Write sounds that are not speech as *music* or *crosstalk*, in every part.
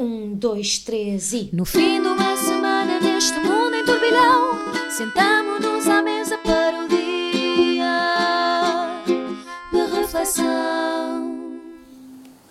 Um, dois, três e. No fim de uma semana neste mundo em turbilhão, sentamos-nos à mesa para o dia de reflexão.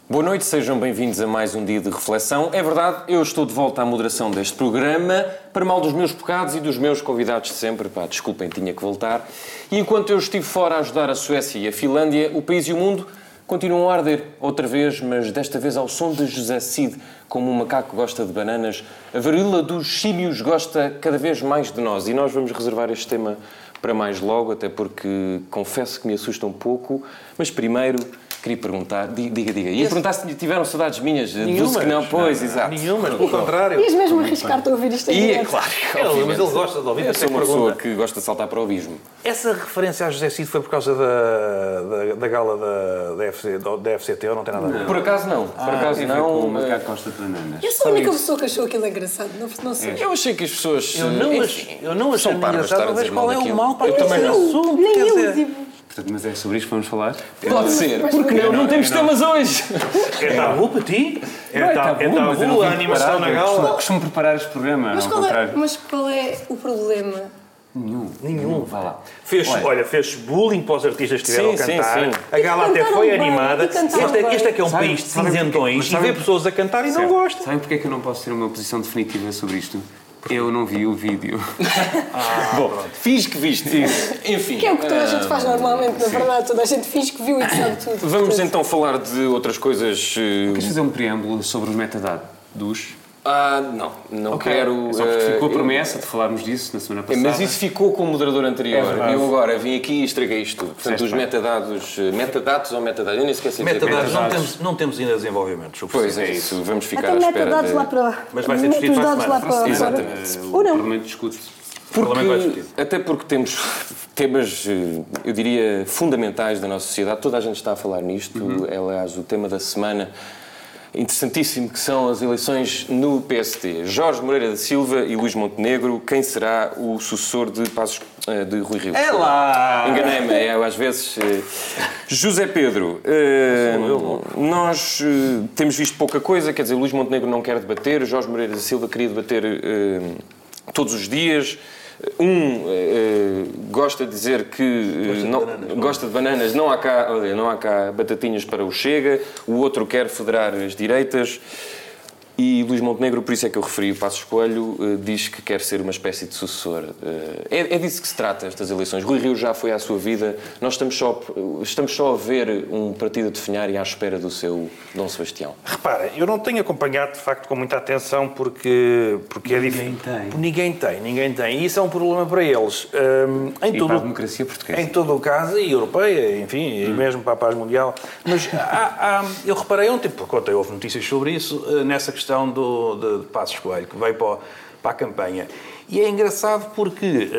Boa noite, sejam bem-vindos a mais um dia de reflexão. É verdade, eu estou de volta à moderação deste programa, para mal dos meus pecados e dos meus convidados de sempre. Pá, desculpem, tinha que voltar. E enquanto eu estive fora a ajudar a Suécia e a Finlândia, o país e o mundo continuam a arder, outra vez, mas desta vez ao som de José Cid, como um macaco gosta de bananas, a varíola dos símios gosta cada vez mais de nós. E nós vamos reservar este tema para mais logo, até porque confesso que me assusta um pouco, mas primeiro queria perguntar, di- diga, diga, ia perguntar se tiveram saudades minhas, deduzo que não, pois, exato. Nenhuma, pelo contrário. Ias mesmo arriscar-te a ouvir isto em E é claro, Ele, mas obviamente. ele gosta de ouvir. Eu sou uma pergunta. pessoa que gosta de saltar para o abismo. Essa referência a José Cid foi por causa da, da, da gala da, da, FC, da, da FCT ou não tem nada a ver? Por acaso não, por acaso tem a ver com não. o macaco gosta de bananas. Eu sou a única pessoa que achou aquilo engraçado. Não, não sei. Eu achei que as pessoas. Eu não, enfim, eu não achei engraçado, mas qual é o mal para Eu também não. assunto? Nem eu, tipo... Portanto, mas é sobre isto que vamos falar? Pode ser, Mas porque não, não temos temas hoje. É tabu para ti? É, ta- tabu, é tabu a animação na eu Costumo, gala? costumo preparar este programa, Mas ao qual, é, mas qual é o problema? Nenhum. Nenhum. Vá lá. Fez, Olha, olha, fez bullying para os artistas que estiveram Sim, a sim, cantar. sim. A gala até foi bem, animada. Este, é- este é que é um Sabe- país de cinzentões Mas e vê pessoas a cantar e não gosta. Sabem porque é que eu não posso ter uma posição definitiva sobre isto? Eu não vi o vídeo. *laughs* *laughs* Bom, fiz que viste. Enfim. Que é o que toda a gente ah, faz normalmente, na verdade. Toda a gente finge que viu e que sabe tudo. Vamos Portanto, então falar de outras coisas. eh, Queres fazer um preâmbulo sobre os metadados? Ah, não, não quero. É só porque ficou a eh, promessa de falarmos disso na semana É, passada. Mas isso ficou com o moderador anterior. É eu agora vim aqui e estraguei isto tudo. Portanto, os metadados. eh, Metadados ou metadados? Eu nem esqueci de dizer Metadados, não Metadados. temos, não temos ainda desenvolvimentos. eu Pois percebo. é isso, vamos ficar Até à mete espera. dados de- lá para... Mas vai ser discutido para a dados lá semana. para Exatamente. O Ou não. Parlamento discute. Parlamento vai Porque, discutir. até porque temos temas, eh, eu diria, fundamentais da nossa sociedade. Toda a gente está a falar nisto. Uhum. É, aliás, o tema da semana interessantíssimo que são as eleições no PST. Jorge Moreira da Silva e Luís Montenegro. Quem será o sucessor de Passos eh, de Rui Rio? É lá! Enganei-me, é, eu às vezes. eh, José Pedro, eh, nós eh, temos visto pouca coisa, quer dizer, Luís Montenegro não quer debater, Jorge Moreira da Silva queria debater todos os dias. Um eh, gosta de dizer que eh, não- gosta de bananas, não há, cá, olha, não há cá batatinhas para o Chega, o outro quer federar as direitas. E Luís Montenegro, por isso é que eu referi o Passos Coelho, eh, diz que quer ser uma espécie de sucessor. Eh, é, é disso que se trata estas eleições. Rui Rio já foi à sua vida. Nós estamos só, estamos só a ver um partido a definhar e à espera do seu Dom Sebastião. Repara, eu não tenho acompanhado de facto com muita atenção porque, porque é Ninguém difícil. tem. Ninguém tem, ninguém tem. E isso é um problema para eles. Hum, em, E todo, para a democracia portuguesa. em todo o caso, e europeia, enfim, e mesmo para a paz mundial. Mas há- há- eu reparei ontem, porque ontem houve notícias sobre isso, eh, nessa questão do, de, de Passos Coelho, que veio para, para a campanha. E é engraçado porque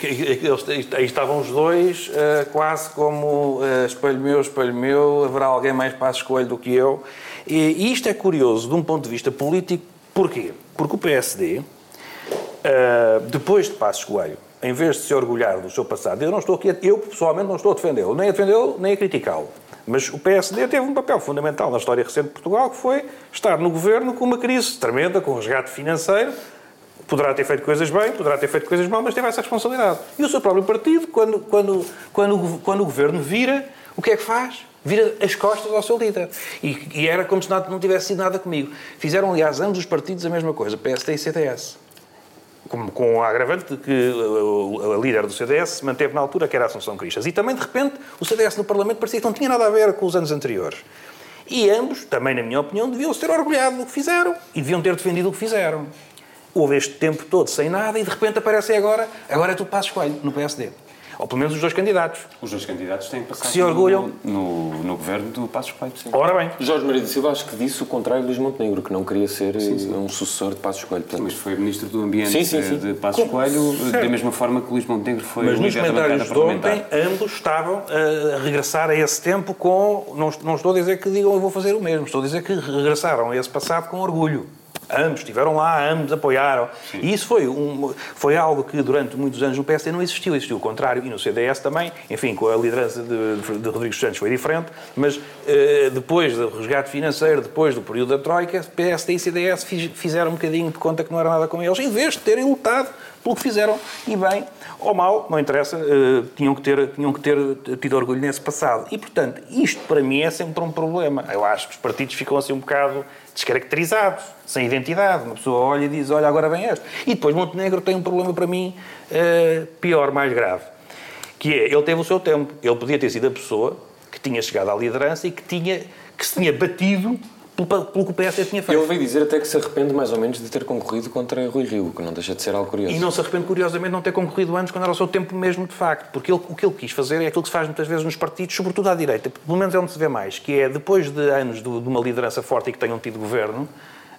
que- que- que eles- aí estavam os dois, eh, quase como eh, espelho meu, espelho meu, haverá alguém mais Passos Coelho do que eu. E, e isto é curioso de um ponto de vista político, porquê? Porque o PSD, Uh, depois de Passos Coelho, em vez de se orgulhar do seu passado, eu não estou aqui, eu pessoalmente não estou a defendê-lo, nem a defendê-lo, nem a criticá-lo. Mas o PSD teve um papel fundamental na história recente de Portugal, que foi estar no governo com uma crise tremenda, com um resgate financeiro. Poderá ter feito coisas bem, poderá ter feito coisas mal, mas teve essa responsabilidade. E o seu próprio partido, quando, quando, quando, quando o governo vira, o que é que faz? Vira as costas ao seu líder. E, e era como se não tivesse sido nada comigo. Fizeram, aliás, ambos os partidos a mesma coisa, PSD e CDS com, com a agravante de que a, a líder do CDS manteve na altura, que era a Assunção Cristas. E também, de repente, o CDS no Parlamento parecia que não tinha nada a ver com os anos anteriores. E ambos, também na minha opinião, deviam se ter orgulhado do que fizeram e deviam ter defendido o que fizeram. Houve este tempo todo sem nada e de repente aparecem agora, agora é tudo passo escolho no PSD. Ou pelo menos os dois candidatos. Os dois candidatos têm passado se orgulham. No, no, no governo do Passos Coelho, sim. Ora bem, Jorge Moreira da Silva acho que disse o contrário de Luís Montenegro, que não queria ser eh, um sucessor de Passos Coelho. Portanto, Mas foi Ministro do Ambiente Sim, sim, sim. de Passos Coelho, eh, da mesma forma que Luís Montenegro foi Mas nos comentários de ontem, ambos estavam a regressar a esse tempo com. Não, não estou a dizer que digam eu vou fazer o mesmo, estou a dizer que regressaram a esse passado com orgulho. Ambos estiveram lá, ambos apoiaram. E isso foi, um, foi algo que durante muitos anos no PSD não existiu. Existiu o contrário e no CDS também. Enfim, com a liderança de, de Rodrigues Santos foi diferente. Mas eh, depois do resgate financeiro, depois do período da Troika, PSD e CDS fiz- fizeram um bocadinho de conta que não era nada com eles, em vez de terem lutado pelo que fizeram. E bem, ou mal, não interessa, eh, tinham, que ter, tinham que ter tido orgulho nesse passado. E, portanto, isto para mim é sempre um problema. Eu acho que os partidos ficam assim um bocado descaracterizados, sem identidade. Uma pessoa olha e diz, olha, agora vem este. E depois Montenegro tem um problema para mim eh, pior, mais grave, que é, ele teve o seu tempo. Ele podia ter sido a pessoa que tinha chegado à liderança e que, tinha, que se tinha batido pelo, que o PSD tinha feito. Ele veio dizer até que se arrepende mais ou menos de ter concorrido contra Rui Rio, que não deixa de ser algo curioso. E não se arrepende, curiosamente, de não ter concorrido antes, quando era o seu tempo mesmo, de facto. Porque ele- o que ele quis fazer é aquilo que se faz muitas vezes nos partidos, sobretudo à direita, pelo menos é onde se vê mais, que é, depois de anos de, de uma liderança forte e que tenham tido governo,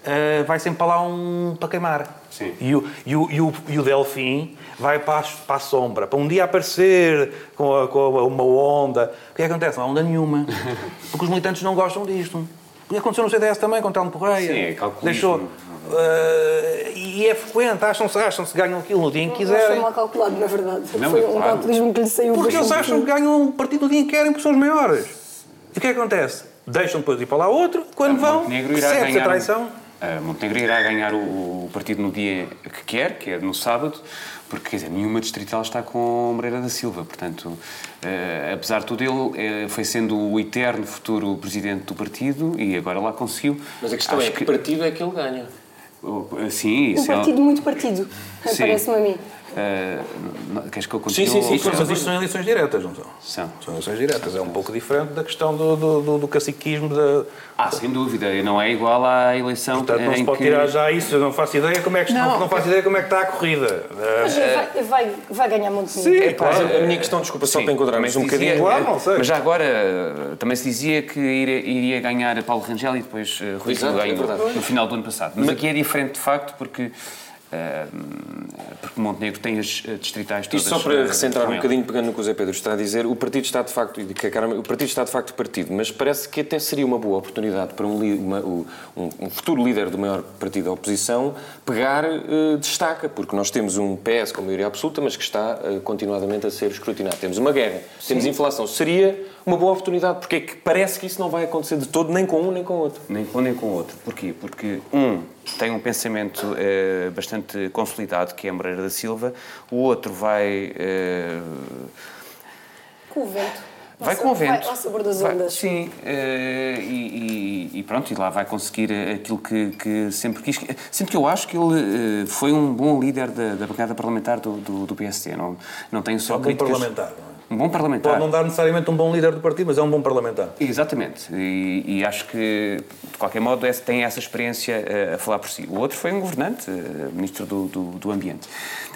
eh, vai sempre para lá um para queimar. Sim. E o, e, o, e, o, e o Delfim vai para a, para a sombra, para um dia aparecer com, a- com a- uma onda. O que é que acontece? Não há onda nenhuma. *laughs* Porque os militantes não gostam disto. Aconteceu no CDS também, com o Telmo Correia. Sim, é calculismo. Deixou. Eh, e é frequente, acham-se acham -se ganham aquilo no dia em que quiserem. mal calculado, na verdade. Não, foi é um claro. calculismo que lhe saiu Porque eles acham que ganham um partido no dia em que querem porque são os maiores. E o que é que acontece? Deixam depois de ir para lá outro, quando vão, Montenegro irá percebe-se a ganhar. traição. Ah, Montenegro irá ganhar o, o partido no dia que quer, que é no sábado, porque quer dizer, nenhuma distrital está com Moreira da Silva. Portanto, ah, apesar de tudo, ele eh, foi sendo o eterno futuro presidente do partido e agora lá conseguiu. Mas a questão Acho é que partido é que ele ganha. Oh, Sim, Um isso é. partido muito partido, *laughs* parece-me a mim. Não- queres que eu Sim, continue? sim, sim, Mas isto são eleições diretas, não são? São. São eleições diretas. É um pouco diferente da questão do, do, do, do caciquismo. Da... Ah, sem dúvida, não é igual à eleição Portanto, não em se pode que... tirar já isso. Eu não faço ideia como é que, não. não faço ideia como é que está a corrida. Mas Eh, vai, vai, vai ganhar Montenegro. Sim, claro. Mas a minha questão, desculpa, só Sim, para um também se dizia- bocadinho. Claro, não sei. Mas já agora eh, também se dizia que iria, iria ganhar Paulo Rangel e depois eh, Rui Exato, é ganhou verdade. no final do ano passado. Mas aqui é diferente de facto porque, eh, porque Montenegro tem as eh, distritais todas. Isto só para eh, recentrar um bocadinho, pegando no que o Zé Pedro está a dizer, o partido está de facto, e o partido está de facto partido, mas parece que até seria uma boa oportunidade para um, uma- um- futuro líder do maior partido da oposição pegar eh, destaca, porque nós temos um PS com maioria absoluta, mas que está eh, continuadamente a ser escrutinado. Temos uma guerra, temos inflação. Seria uma boa oportunidade, porque é que parece que isso não vai acontecer de todo, nem com um nem com o outro. Nem com um nem com o outro. Porquê? Porque um tem um pensamento eh, bastante consolidado, que é Moreira da Silva, o outro vai. eh, Com o vento. Vai com o vento. Vai ao sabor das Vai- ondas. sim, eh, e, e- e pronto, e lá vai conseguir aquilo que, que sempre quis. Sempre que eu acho que ele eh, foi um bom líder da, da bancada parlamentar do, do, do PSD. Não, não tenho só É um bom críticas. parlamentar, não é? Um bom parlamentar. Pode não dar necessariamente um bom líder do partido, mas é um bom parlamentar. Exatamente, e, e acho que, de qualquer modo, esse- tem essa experiência eh, a falar por si. O outro foi um governante, eh, ministro do, do, do Ambiente.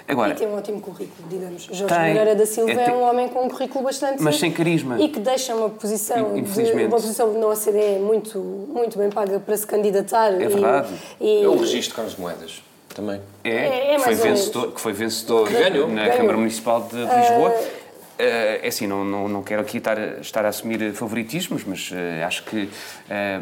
Agora, E tem um ótimo currículo, digamos. Jorge Tem. Moreira da Silva É, é, um homem com um currículo bastante... Mas sem carisma. E que deixa uma posição, de, Infelizmente. uma posição na OCDE muito, muito bem paga para se candidatar. É e- verdade. E, É o registro de Carlos Moedas, também. é, É- é que, foi mais ou menos. vencedor, que foi vencedor ganhou. na Ganhou. Câmara Municipal de Lisboa. Eh, é assim, não, não, não quero aqui estar, a- estar a assumir favoritismos, mas eh, acho que eh,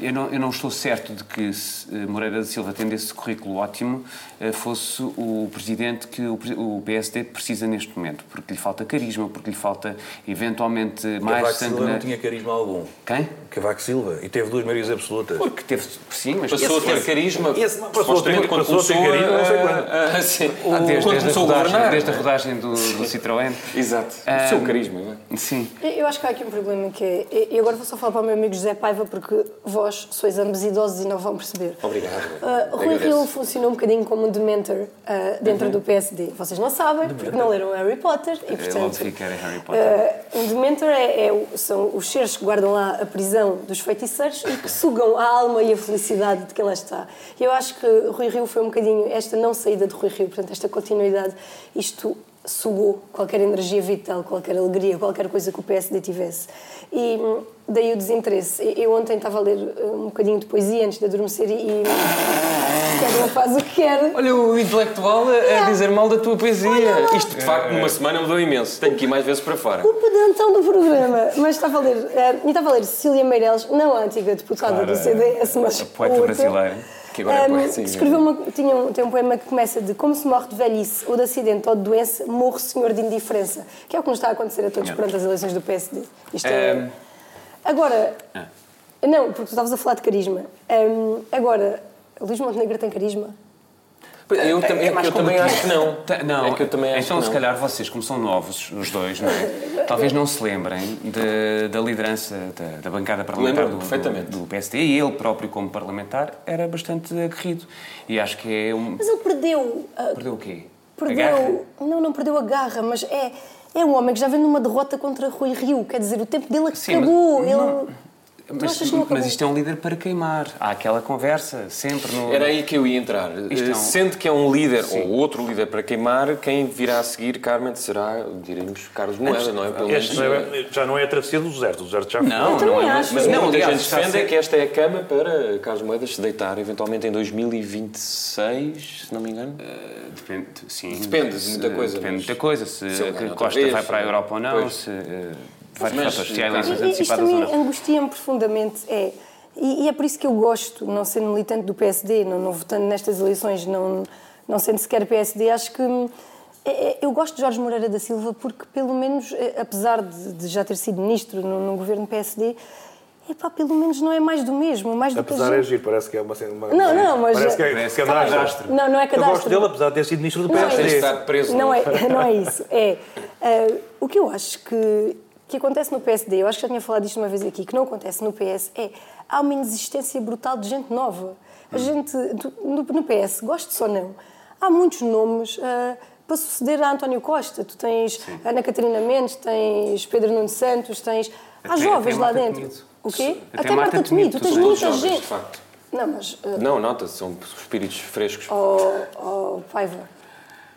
eu, não, eu não estou certo de que se, eh, Moreira da Silva, tendo esse currículo ótimo, eh, fosse o presidente que o, o PSD precisa neste momento, porque lhe falta carisma, porque lhe falta eventualmente mais Cavaco sangue Silva na... não tinha carisma algum. Quem? Cavaco Silva. E teve duas maiorias absolutas. Porque teve, sim, mas Passou a ter carisma. Esse passou a ter- supostamente, quando passou a ter carisma, não sei quando. sim, Ah, quando desde, desde, a rodagem, desde a rodagem do, do Citroën. Exato. Ah, o seu carisma, não é? Sim. Eu acho que há aqui um problema que é. E agora vou só falar para o meu amigo José Paiva, porque vós sois ambos idosos e não vão perceber. Obrigado. Uh, Rui. Rio funcionou um bocadinho como um dementor uh, dentro do PSD. Vocês não sabem, porque não leram Harry Potter e, É portanto. óbvio que era Harry Potter. uh, um dementor é, é são os seres que guardam lá a prisão dos feiticeiros e que sugam a alma e a felicidade de quem lá está. E eu acho que Rui Rio foi um bocadinho esta não saída de Rui Rio, portanto, esta continuidade, isto sugou qualquer energia vital, qualquer alegria, qualquer coisa que o PSD tivesse. E hum, daí o desinteresse. Eu ontem estava a ler uh, um bocadinho de poesia antes de adormecer e, e cada um faz o que quer. Olha o intelectual a, a dizer mal da tua poesia. Olha. Isto, de facto, numa semana mudou imenso. Tenho que ir mais vezes para fora. O pedantão do programa. Mas estava a ler, eh, e estava a ler Cecília Meirelles, não a antiga deputada do CDS, mas a poeta outra. brasileira. Que agora é Ahm, poesia, que escreveu uma, tinha um, tem um poema que começa de como se morre de velhice ou de acidente ou de doença, morre senhor de indiferença. Que é o que nos está a acontecer a todos perante as eleições do PSD. Isto é... Ahm. Agora... Não, porque tu estavas a falar de carisma. Ahm, agora, Luís Montenegro tem carisma? Eu, tam- é que eu também acho que não. Ta- Não, É que eu também acho então que se não. calhar vocês, como são novos, os dois, não é? talvez não se lembrem de- da liderança da, da bancada parlamentar do, perfeitamente. do, do PSD e ele próprio, como parlamentar, era bastante aguerrido. E acho que é um. Mas ele perdeu... ah, Perdeu o quê? Perdeu. Não, não perdeu a garra, mas é, é um homem que já vem numa derrota contra Rui Rio. Quer dizer, o tempo dele Sim, acabou. mas ele... não- Mas, que não acabou? mas isto é um líder para queimar. Há aquela conversa sempre no. Era aí que eu ia entrar. Isto é um- Sendo que é um líder ou outro líder para queimar, quem virá a seguir, Carmen, será, diremos, Carlos Moeda, não é? Pelo menos, Este não é- já não é a travessia do deserto. O deserto já foi. Não, também não é. acho. Mas não, muita aliás, gente está a defende é que esta é a cama para Carlos Moedas se deitar eventualmente em 2026, se não me engano. Depende, sim. Depende de muita coisa, Depende de mas muita coisa. Se, se que outra Costa vez, vai para a se- Europa ou não, pois. se, eh, vários Mas, fatores. Eleições E- Isto antecipadas a mim angustia-me profundamente. É, e, e é por isso que eu gosto, não sendo militante do PSD, não, não votando nestas eleições, não, não sendo sequer PSD, acho que é- é- eu gosto de Jorge Moreira da Silva porque, pelo menos, é, apesar de, de já ter sido ministro no, no governo PSD, epá, pelo menos não é mais do mesmo. Mais do que Apesar é gente- giro, parece que é uma uma- Não, não, mas- Parece que é Parece é cadastro. cadastro. Não, não é Eu gosto cadastro. dele, apesar de ter sido ministro do Não é de PSD. estar preso. Não é, *laughs* não é isso. É eh, o que eu acho que, que acontece no PSD, eu acho que já tinha falado disto uma vez aqui, que não acontece no PS, é há uma inexistência brutal de gente nova. A gente, do- no, no PS, goste ou não, há muitos nomes eh, para suceder a António Costa. Tu tens Ana Catarina Mendes, tens Pedro Nuno Santos, tens. Há Até- jovens até lá dentro. Temido. O quê? Até Marta Temido, Tu tens muita jovens, gente. Não, mas. eh, Não, nota-se, são espíritos frescos. oh, oh, Paiva.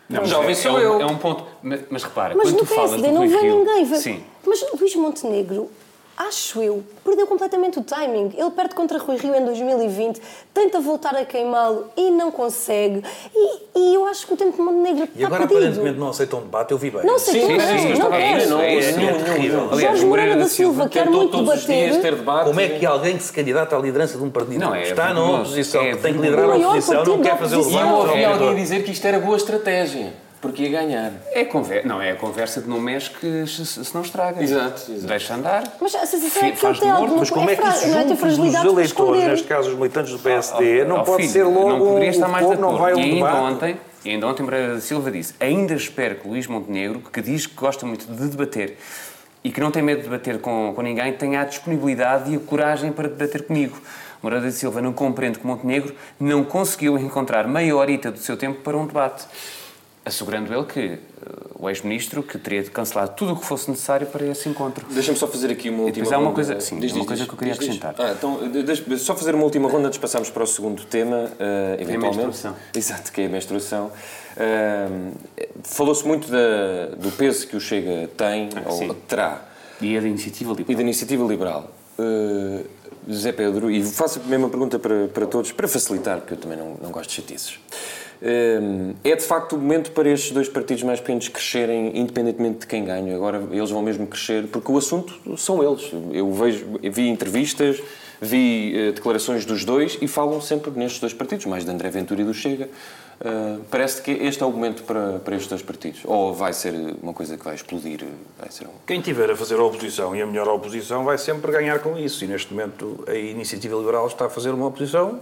Não, mas Jovem é, sou é um, eu. é um ponto. Mas, mas repara, Mas quando no tu falas PSD do não Rui vem Rio- ninguém. Vem- Sim. Mas Luís Montenegro, acho eu, perdeu completamente o timing. Ele perde contra Rui Rio em 2020, tenta voltar a queimá-lo e não consegue. E, e eu acho que o tempo de Montenegro E está agora perdido. aparentemente não aceitam debate, eu vi bem. Não sei Sim, como sim, é, sim, não quer. não, É, não, é não, terrível. não. Aliás, Jorge Moreira da Silva quer muito todos os dias debater. ter debate. Como é que alguém que se candidata à liderança de um partido Não, é está na oposição, É que tem que liderar a oposição, não quer fazer o oposição. E debate? eu ouvi alguém dizer que isto era boa estratégia, porque ia ganhar. É conver... Não, é a conversa de não mexe que se, se não estraga. Exato, exato. Deixa andar. Mas a sensação é que Faz tem de morto, alguma Mas como é que fra- isso não é junto dos eleitores, neste caso os militantes do PSD, não Ó, pode filho, ser logo não poderia estar o mais de povo não acordo. vai e ainda debate. ontem, e ainda ontem Moreira da Silva disse ainda espero que Luís Montenegro, que diz que gosta muito de debater e que não tem medo de debater com, com ninguém, tenha a disponibilidade e a coragem para debater comigo. Moreira da Silva não compreende que Montenegro não conseguiu encontrar meia horita do seu tempo para um debate. Assegurando ele que eh, o ex-ministro que teria de cancelar tudo o que fosse necessário para esse encontro. Deixa-me só fazer aqui uma última há uma ronda. coisa- sim, há uma coisa que eu queria acrescentar. Ah, então, só fazer uma última ronda antes de passarmos para o segundo tema, eh, eventualmente. menstruação. Exato, que é a menstruação. Ah, Falou-se muito da- do peso que o Chega tem, ou sim. terá, E é da iniciativa e liberal. da iniciativa liberal. Uh, José Pedro, e faço a mesma pergunta para, para todos, para facilitar, porque eu também não, não gosto de chatices. Um, é de facto o momento para estes dois partidos mais pequenos crescerem, independentemente de quem ganha. Agora eles vão mesmo crescer, porque o assunto são eles. Eu vejo, vi entrevistas, vi eh, declarações dos dois e falam sempre nestes dois partidos, mais de André Ventura e do Chega. Uh, parece que este é o momento para, para estes dois partidos. Ou vai ser uma coisa que vai explodir? Vai ser um... Quem tiver a fazer a oposição e a melhor oposição vai sempre ganhar com isso. E neste momento a Iniciativa Liberal está a fazer uma oposição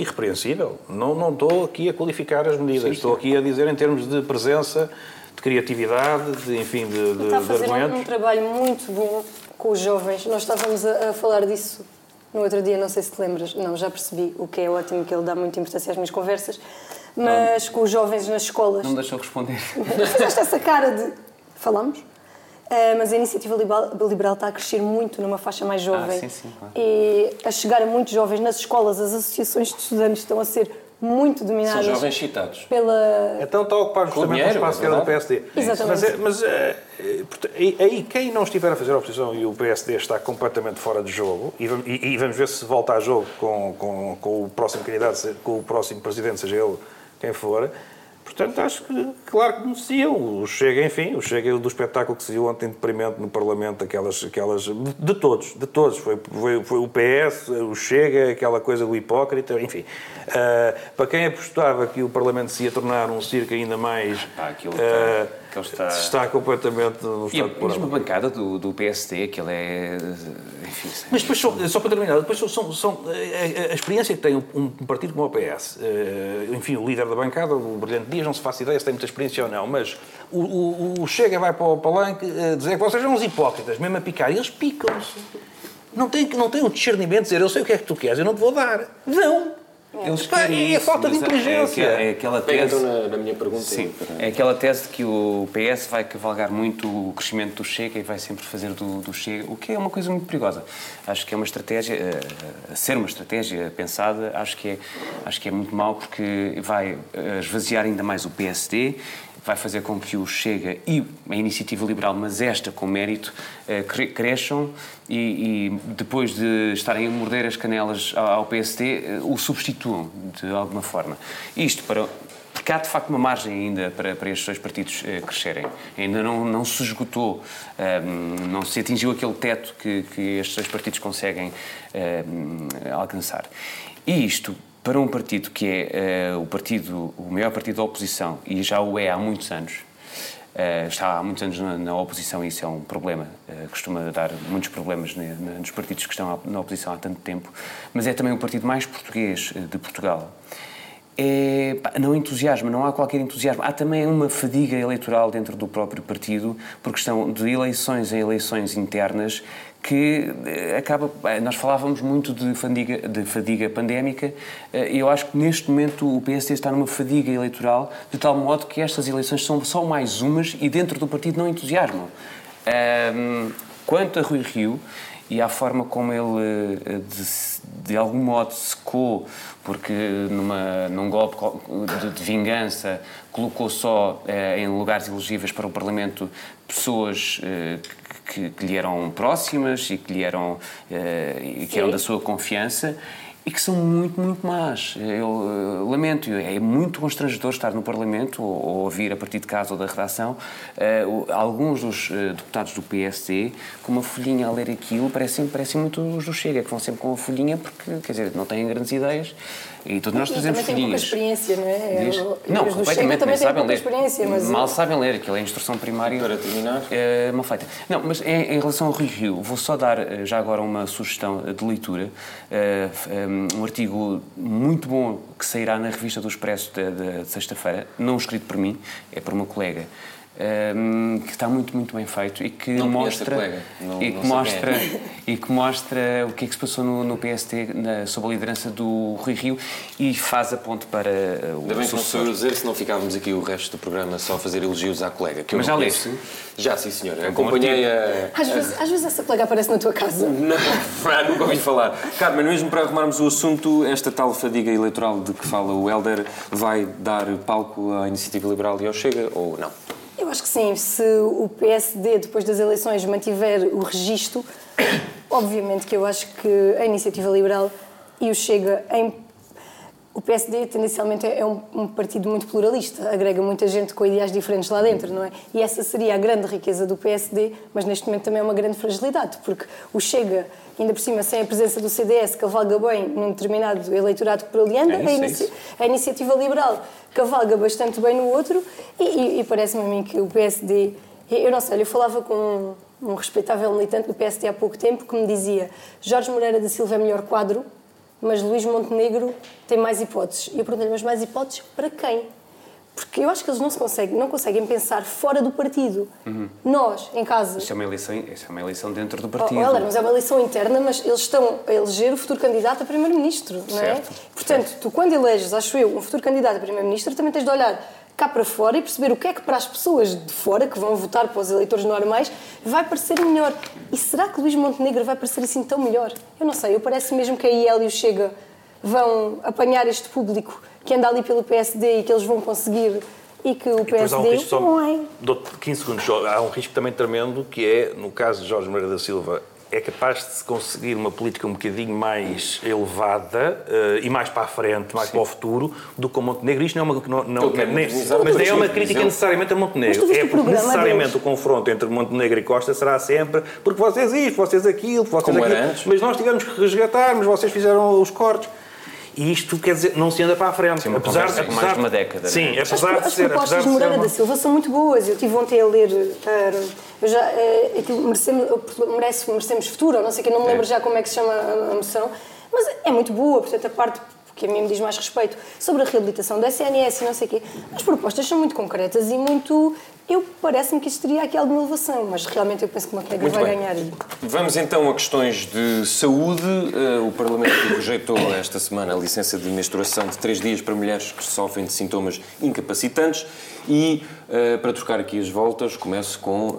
irrepreensível. Não, não estou aqui a qualificar as medidas, estou aqui a dizer em termos de presença, de criatividade, de, enfim, de, de, Está a de fazer um, um trabalho muito bom com os jovens. Nós estávamos a, a falar disso no outro dia, não sei se te lembras. Não, já percebi o que é ótimo, que ele dá muita importância às minhas conversas. Mas com os jovens nas escolas. Não me deixou responder. *laughs* Fizeste essa cara de. Falamos? Ah, mas a iniciativa liberal, liberal está a crescer muito numa faixa mais jovem. Ah, sim, sim, claro. E a chegar a muitos jovens nas escolas, as associações de estudantes estão a ser muito São dominadas jovens citados. pela. Então está a ocupar justamente dinheiro, o espaço é que era do. PSD. Exatamente. Mas, mas é, é, portanto, aí, quem não estiver a fazer a oposição e o PSD está completamente fora de jogo, e vamos, e- e vamos ver se volta a jogo com, com, com o próximo candidato, com o próximo presidente, seja ele quem for, Portanto, acho que, claro que mereciam. O Chega, enfim, o Chega do espetáculo que se viu ontem deprimente no Parlamento, aquelas, aquelas de todos, de todos. Foi, foi, foi o PS, o Chega, aquela coisa do hipócrita, enfim. Uh, para quem apostava que o Parlamento se ia tornar um circo ainda mais... Ah, aquilo uh, está, está... está completamente no estado e a mesma bancada do, do PSD, aquilo é... Enfim, Mas depois, só, só para terminar, depois são, são, a, a experiência que tem um, um partido como o PS, uh, enfim, o líder da bancada, o Brilhante Dias, não se faz ideia se tem muita experiência ou não, mas o, o, o Chega vai para o palanque uh, dizer que vocês são uns hipócritas, mesmo a picar, e eles picam-se. Não tem, não tem o discernimento de dizer, eu sei o que é que tu queres, eu não te vou dar. Não. Eles Pá, é a falta de inteligência. É, é aquela tese, na, na, minha pergunta. Sim, é aquela tese de que o PS vai cavalgar muito o crescimento do Chega e vai sempre fazer do, do Chega, o que é uma coisa muito perigosa. Acho que é uma estratégia, a, a ser uma estratégia pensada, acho que é, acho que é muito mau porque vai eh, esvaziar ainda mais o PSD vai fazer com que o Chega e a Iniciativa Liberal, mas esta com mérito, eh, cresçam e, e depois de estarem a morder as canelas ao PSD, eh, o substituam de alguma forma. Isto para porque há de facto uma margem ainda para, para estes dois partidos eh, crescerem. Ainda não, não se esgotou, não se atingiu aquele teto que, que estes dois partidos conseguem alcançar. E isto para um partido que é uh, o partido, o maior partido da oposição e já o é há muitos anos, uh, está há muitos anos na, na, oposição e isso é um problema, uh, costuma dar muitos problemas nos partidos que estão na oposição há tanto tempo, mas é também o partido mais português de Portugal. É, não entusiasma, não há qualquer entusiasmo. Há também uma fadiga eleitoral dentro do próprio partido, por questão de eleições em eleições internas, que eh, acaba. Eh, nós falávamos muito de fadiga, de fadiga pandémica, eh, e eu acho que neste momento o PSD está numa fadiga eleitoral, de tal modo que estas eleições são só mais umas e dentro do partido não entusiasmam. Quanto a Rui Rio e à forma como ele, de, de algum modo, secou, porque numa, num golpe de, de vingança colocou só em lugares elegíveis para o Parlamento pessoas que, que lhe eram próximas e que lhe eram, uh, e que eram da sua confiança e que são muito, muito más. Eu uh, lamento, é muito constrangedor estar no Parlamento ou, ou ouvir a partir de casa ou da redação uh, alguns dos uh, deputados do PSD com uma folhinha a ler aquilo, parecem, parecem muito os do Chega, que vão sempre com a folhinha porque, quer dizer, não têm grandes ideias e todos nós trazemos folhinhas. experiência, não é? Diz? não, completamente, nem sabem ler. Mas... Mal sabem ler, aquilo é instrução primária. Para terminar. É, mal feita. Não, mas em, em relação ao Rio Rio, vou só dar já agora uma sugestão de leitura. Um artigo muito bom que sairá na revista do Expresso de, de, de sexta-feira, não escrito por mim, é por uma colega um, que está muito, muito bem feito e que não mostra. não, e, que mostra *laughs* e que mostra o que é que se passou no, no PST na, sob a liderança do Rui Rio e faz a ponto para uh, o Ainda bem que não sou dizer, se não ficávamos aqui o resto do programa só a fazer elogios à colega. Que Mas já leste? Já, sim, senhora. Acompanhei a... Às vezes, às vezes essa colega aparece na tua casa. *laughs* Não, nunca ouvi falar. Carmen, mesmo para arrumarmos o assunto, esta tal fadiga eleitoral de que fala o Helder vai dar palco à Iniciativa Liberal e ao Chega ou não? Eu acho que sim. Se o PSD, depois das eleições, mantiver o registro, *coughs* obviamente que eu acho que a Iniciativa Liberal e o Chega em o PSD tendencialmente é um, um, partido muito pluralista, agrega muita gente com ideais diferentes lá dentro, não é? E essa seria a grande riqueza do PSD, mas neste momento também é uma grande fragilidade, porque o Chega, ainda por cima, sem a presença do CDS, cavalga bem num determinado eleitorado por ali anda, é a, inici a, iniciativa liberal cavalga bastante bem no outro, e, e, e parece-me a mim que o PSD. Eu não sei, eu falava com um, um respeitável militante do PSD há pouco tempo que me dizia Jorge Moreira da Silva é melhor quadro mas Luís Montenegro tem mais hipóteses. E eu perguntei-lhe, mas mais hipóteses para quem? Porque eu acho que eles não, se conseguem, não conseguem pensar fora do partido. Uhum. Nós, em casa... Isso é, uma eleição, isso é uma eleição dentro do partido. Oh, mas é uma eleição interna, mas eles estão a eleger o futuro candidato a primeiro-ministro, não é? Portanto, certo. tu quando eleges, acho eu, um futuro candidato a primeiro-ministro, também tens de olhar cá para fora e perceber o que é que para as pessoas de fora, que vão votar para os eleitores normais, vai parecer melhor. E será que Luís Montenegro vai parecer assim tão melhor? Eu não sei, eu parece mesmo que a IEL e o Chega vão apanhar este público que anda ali pelo PSD e que eles vão conseguir e que o PSD um risco, não é. 15 segundos, há um risco também tremendo que é, no caso de Jorge Moreira da Silva é capaz de se conseguir uma política um bocadinho mais elevada uh, e mais para a frente, mais Sim. para o futuro, do que o Montenegro. Isto não é uma, não, não, nem, mas nem é uma crítica necessariamente a Montenegro. É porque necessariamente o confronto entre Montenegro e Costa será sempre porque vocês isto, vocês aquilo, vocês Como aquilo. Mas nós tivemos que resgatar, mas vocês fizeram os cortes. E isto, quer dizer, não se anda para a frente. Sim, apesar, apesar de mais de uma década. Sim, né? apesar as, de ser... As propostas de Moreira da Silva são muito boas. Eu estive ontem a ler... Uh, já, uh, aquilo merecemos, merece, merecemos futuro, ou não sei que, não me lembro é. já como é que se chama a, a moção. Mas é muito boa, portanto, a parte que a mim me diz mais respeito, sobre a reabilitação da SNS e não sei o quê. As propostas são muito concretas e muito eu parece-me que isto teria aqui alguma elevação, mas realmente eu penso que uma queda vai bem. ganhar. Vamos então a questões de saúde. Uh, o Parlamento rejeitou esta semana a licença de menstruação de três dias para mulheres que sofrem de sintomas incapacitantes. E, uh, para trocar aqui as voltas, começo com uh,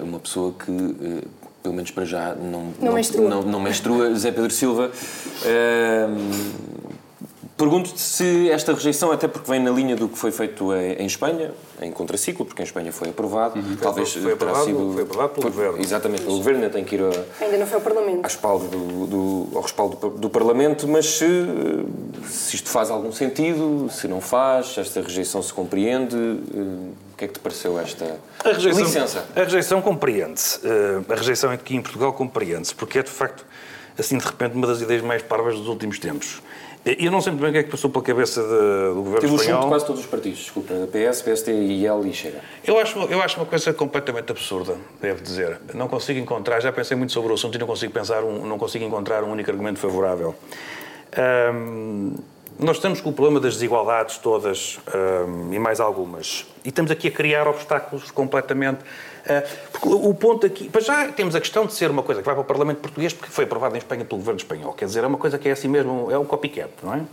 uma pessoa que pelo menos para já, não, não, não menstrua. Não, não menstrua, Zé Pedro Silva. Pergunto-te se esta rejeição, até porque vem na linha do que foi feito em Espanha, em contraciclo, porque em Espanha foi aprovado, uhum. talvez foi, aprovado, sido... Foi aprovado pelo por, Governo. Exatamente, pelo Governo, ainda tem que ir a, ainda não foi ao Parlamento. Respaldo do, do, ao respaldo do, do Parlamento, mas se, se, isto faz algum sentido, se não faz, esta rejeição se compreende, eh, o que é que te pareceu esta a rejeição, licença? A rejeição compreende-se. Eh, a rejeição aqui em Portugal compreende-se, porque é de facto, assim, de repente, uma das ideias mais parvas dos últimos tempos. Eu não sei muito bem o que é que passou pela cabeça de, do governo Tive espanhol. Tive quase todos os partidos, desculpa, PS, PST, IL e Chega. Eu acho, eu acho uma coisa completamente absurda, devo dizer. Não consigo encontrar, já pensei muito sobre o assunto e não consigo, pensar um, não consigo encontrar um único argumento favorável. nós estamos com o problema das desigualdades todas e mais algumas. E estamos aqui a criar obstáculos completamente porque o ponto aqui. Para já temos a questão de ser uma coisa que vai para o Parlamento Português porque foi aprovada em Espanha pelo governo espanhol. Quer dizer, é uma coisa que é assim mesmo, é um copycat, não é?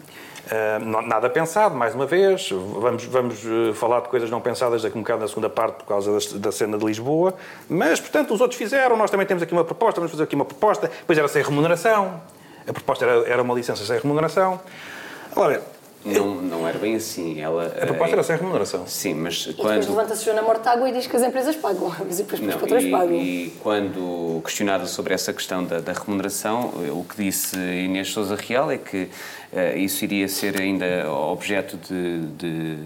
Uh, nada pensado, mais uma vez. Vamos, vamos uh, falar de coisas não pensadas daqui um bocado na segunda parte por causa da, cena de Lisboa. Mas, portanto, os outros fizeram. Nós também temos aqui uma proposta, vamos fazer aqui uma proposta. Depois era sem remuneração. A proposta era, era uma licença sem remuneração. Agora, não, não era bem assim. Ela, a proposta era sem remuneração. Sim, mas e quando... depois levanta-se Joana Mortágua e diz que as empresas pagam, *laughs* mas depois não, os patrões e, pagam. E quando questionada sobre essa questão da, da remuneração, o que disse Inês Sousa Real é que uh, isso iria ser ainda objeto de, de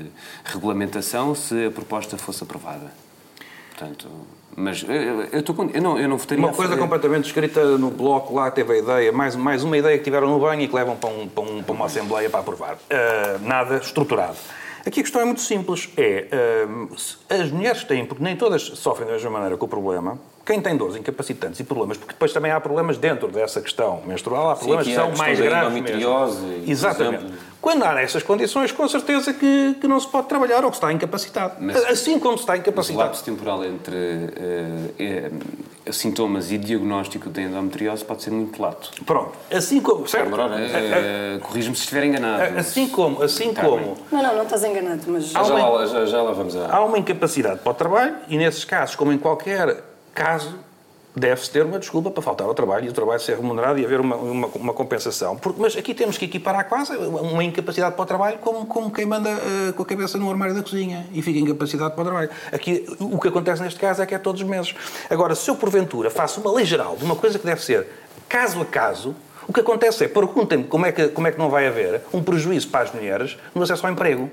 regulamentação se a proposta fosse aprovada. Portanto, mas eu, eu, tô, eu, não, eu não votaria Uma coisa completamente escrita no bloco, lá teve a ideia, mais, mais uma ideia que tiveram no banho e que levam para, um, para, um, para uma Assembleia para aprovar. Uh, nada estruturado. Aqui a questão é muito simples. É, uh, as mulheres têm, porque nem todas sofrem da mesma maneira com o problema, quem tem dores incapacitantes e problemas, porque depois também há problemas dentro dessa questão menstrual, há problemas Sim, que, que são mais graves mesmo. Exatamente. Quando há essas condições, com certeza que, que não se pode trabalhar ou que se está incapacitado. Mas, assim como se está incapacitado. O lapso temporal entre uh, uh, sintomas e diagnóstico de endometriose pode ser muito lato. Pronto. Assim como... Certo? Uh, Corrijo-me se estiver enganado. Assim como... Assim como não, não, não estás enganado, mas... Já, uma, lá, já, já lá vamos a... Há uma incapacidade para o trabalho e nesses casos, como em qualquer caso deve-se ter uma desculpa para faltar ao trabalho e o trabalho ser remunerado e haver uma, uma, uma compensação. Porque, mas aqui temos que equiparar quase uma incapacidade para o trabalho como, como quem manda uh, com a cabeça no armário da cozinha e fica incapacidade para o trabalho. Aqui, o que acontece neste caso é que é todos os meses. Agora, se eu porventura faço uma lei geral de uma coisa que deve ser caso a caso, o que acontece é, perguntem-me como, é que, como é que não vai haver um prejuízo para as mulheres no acesso ao emprego.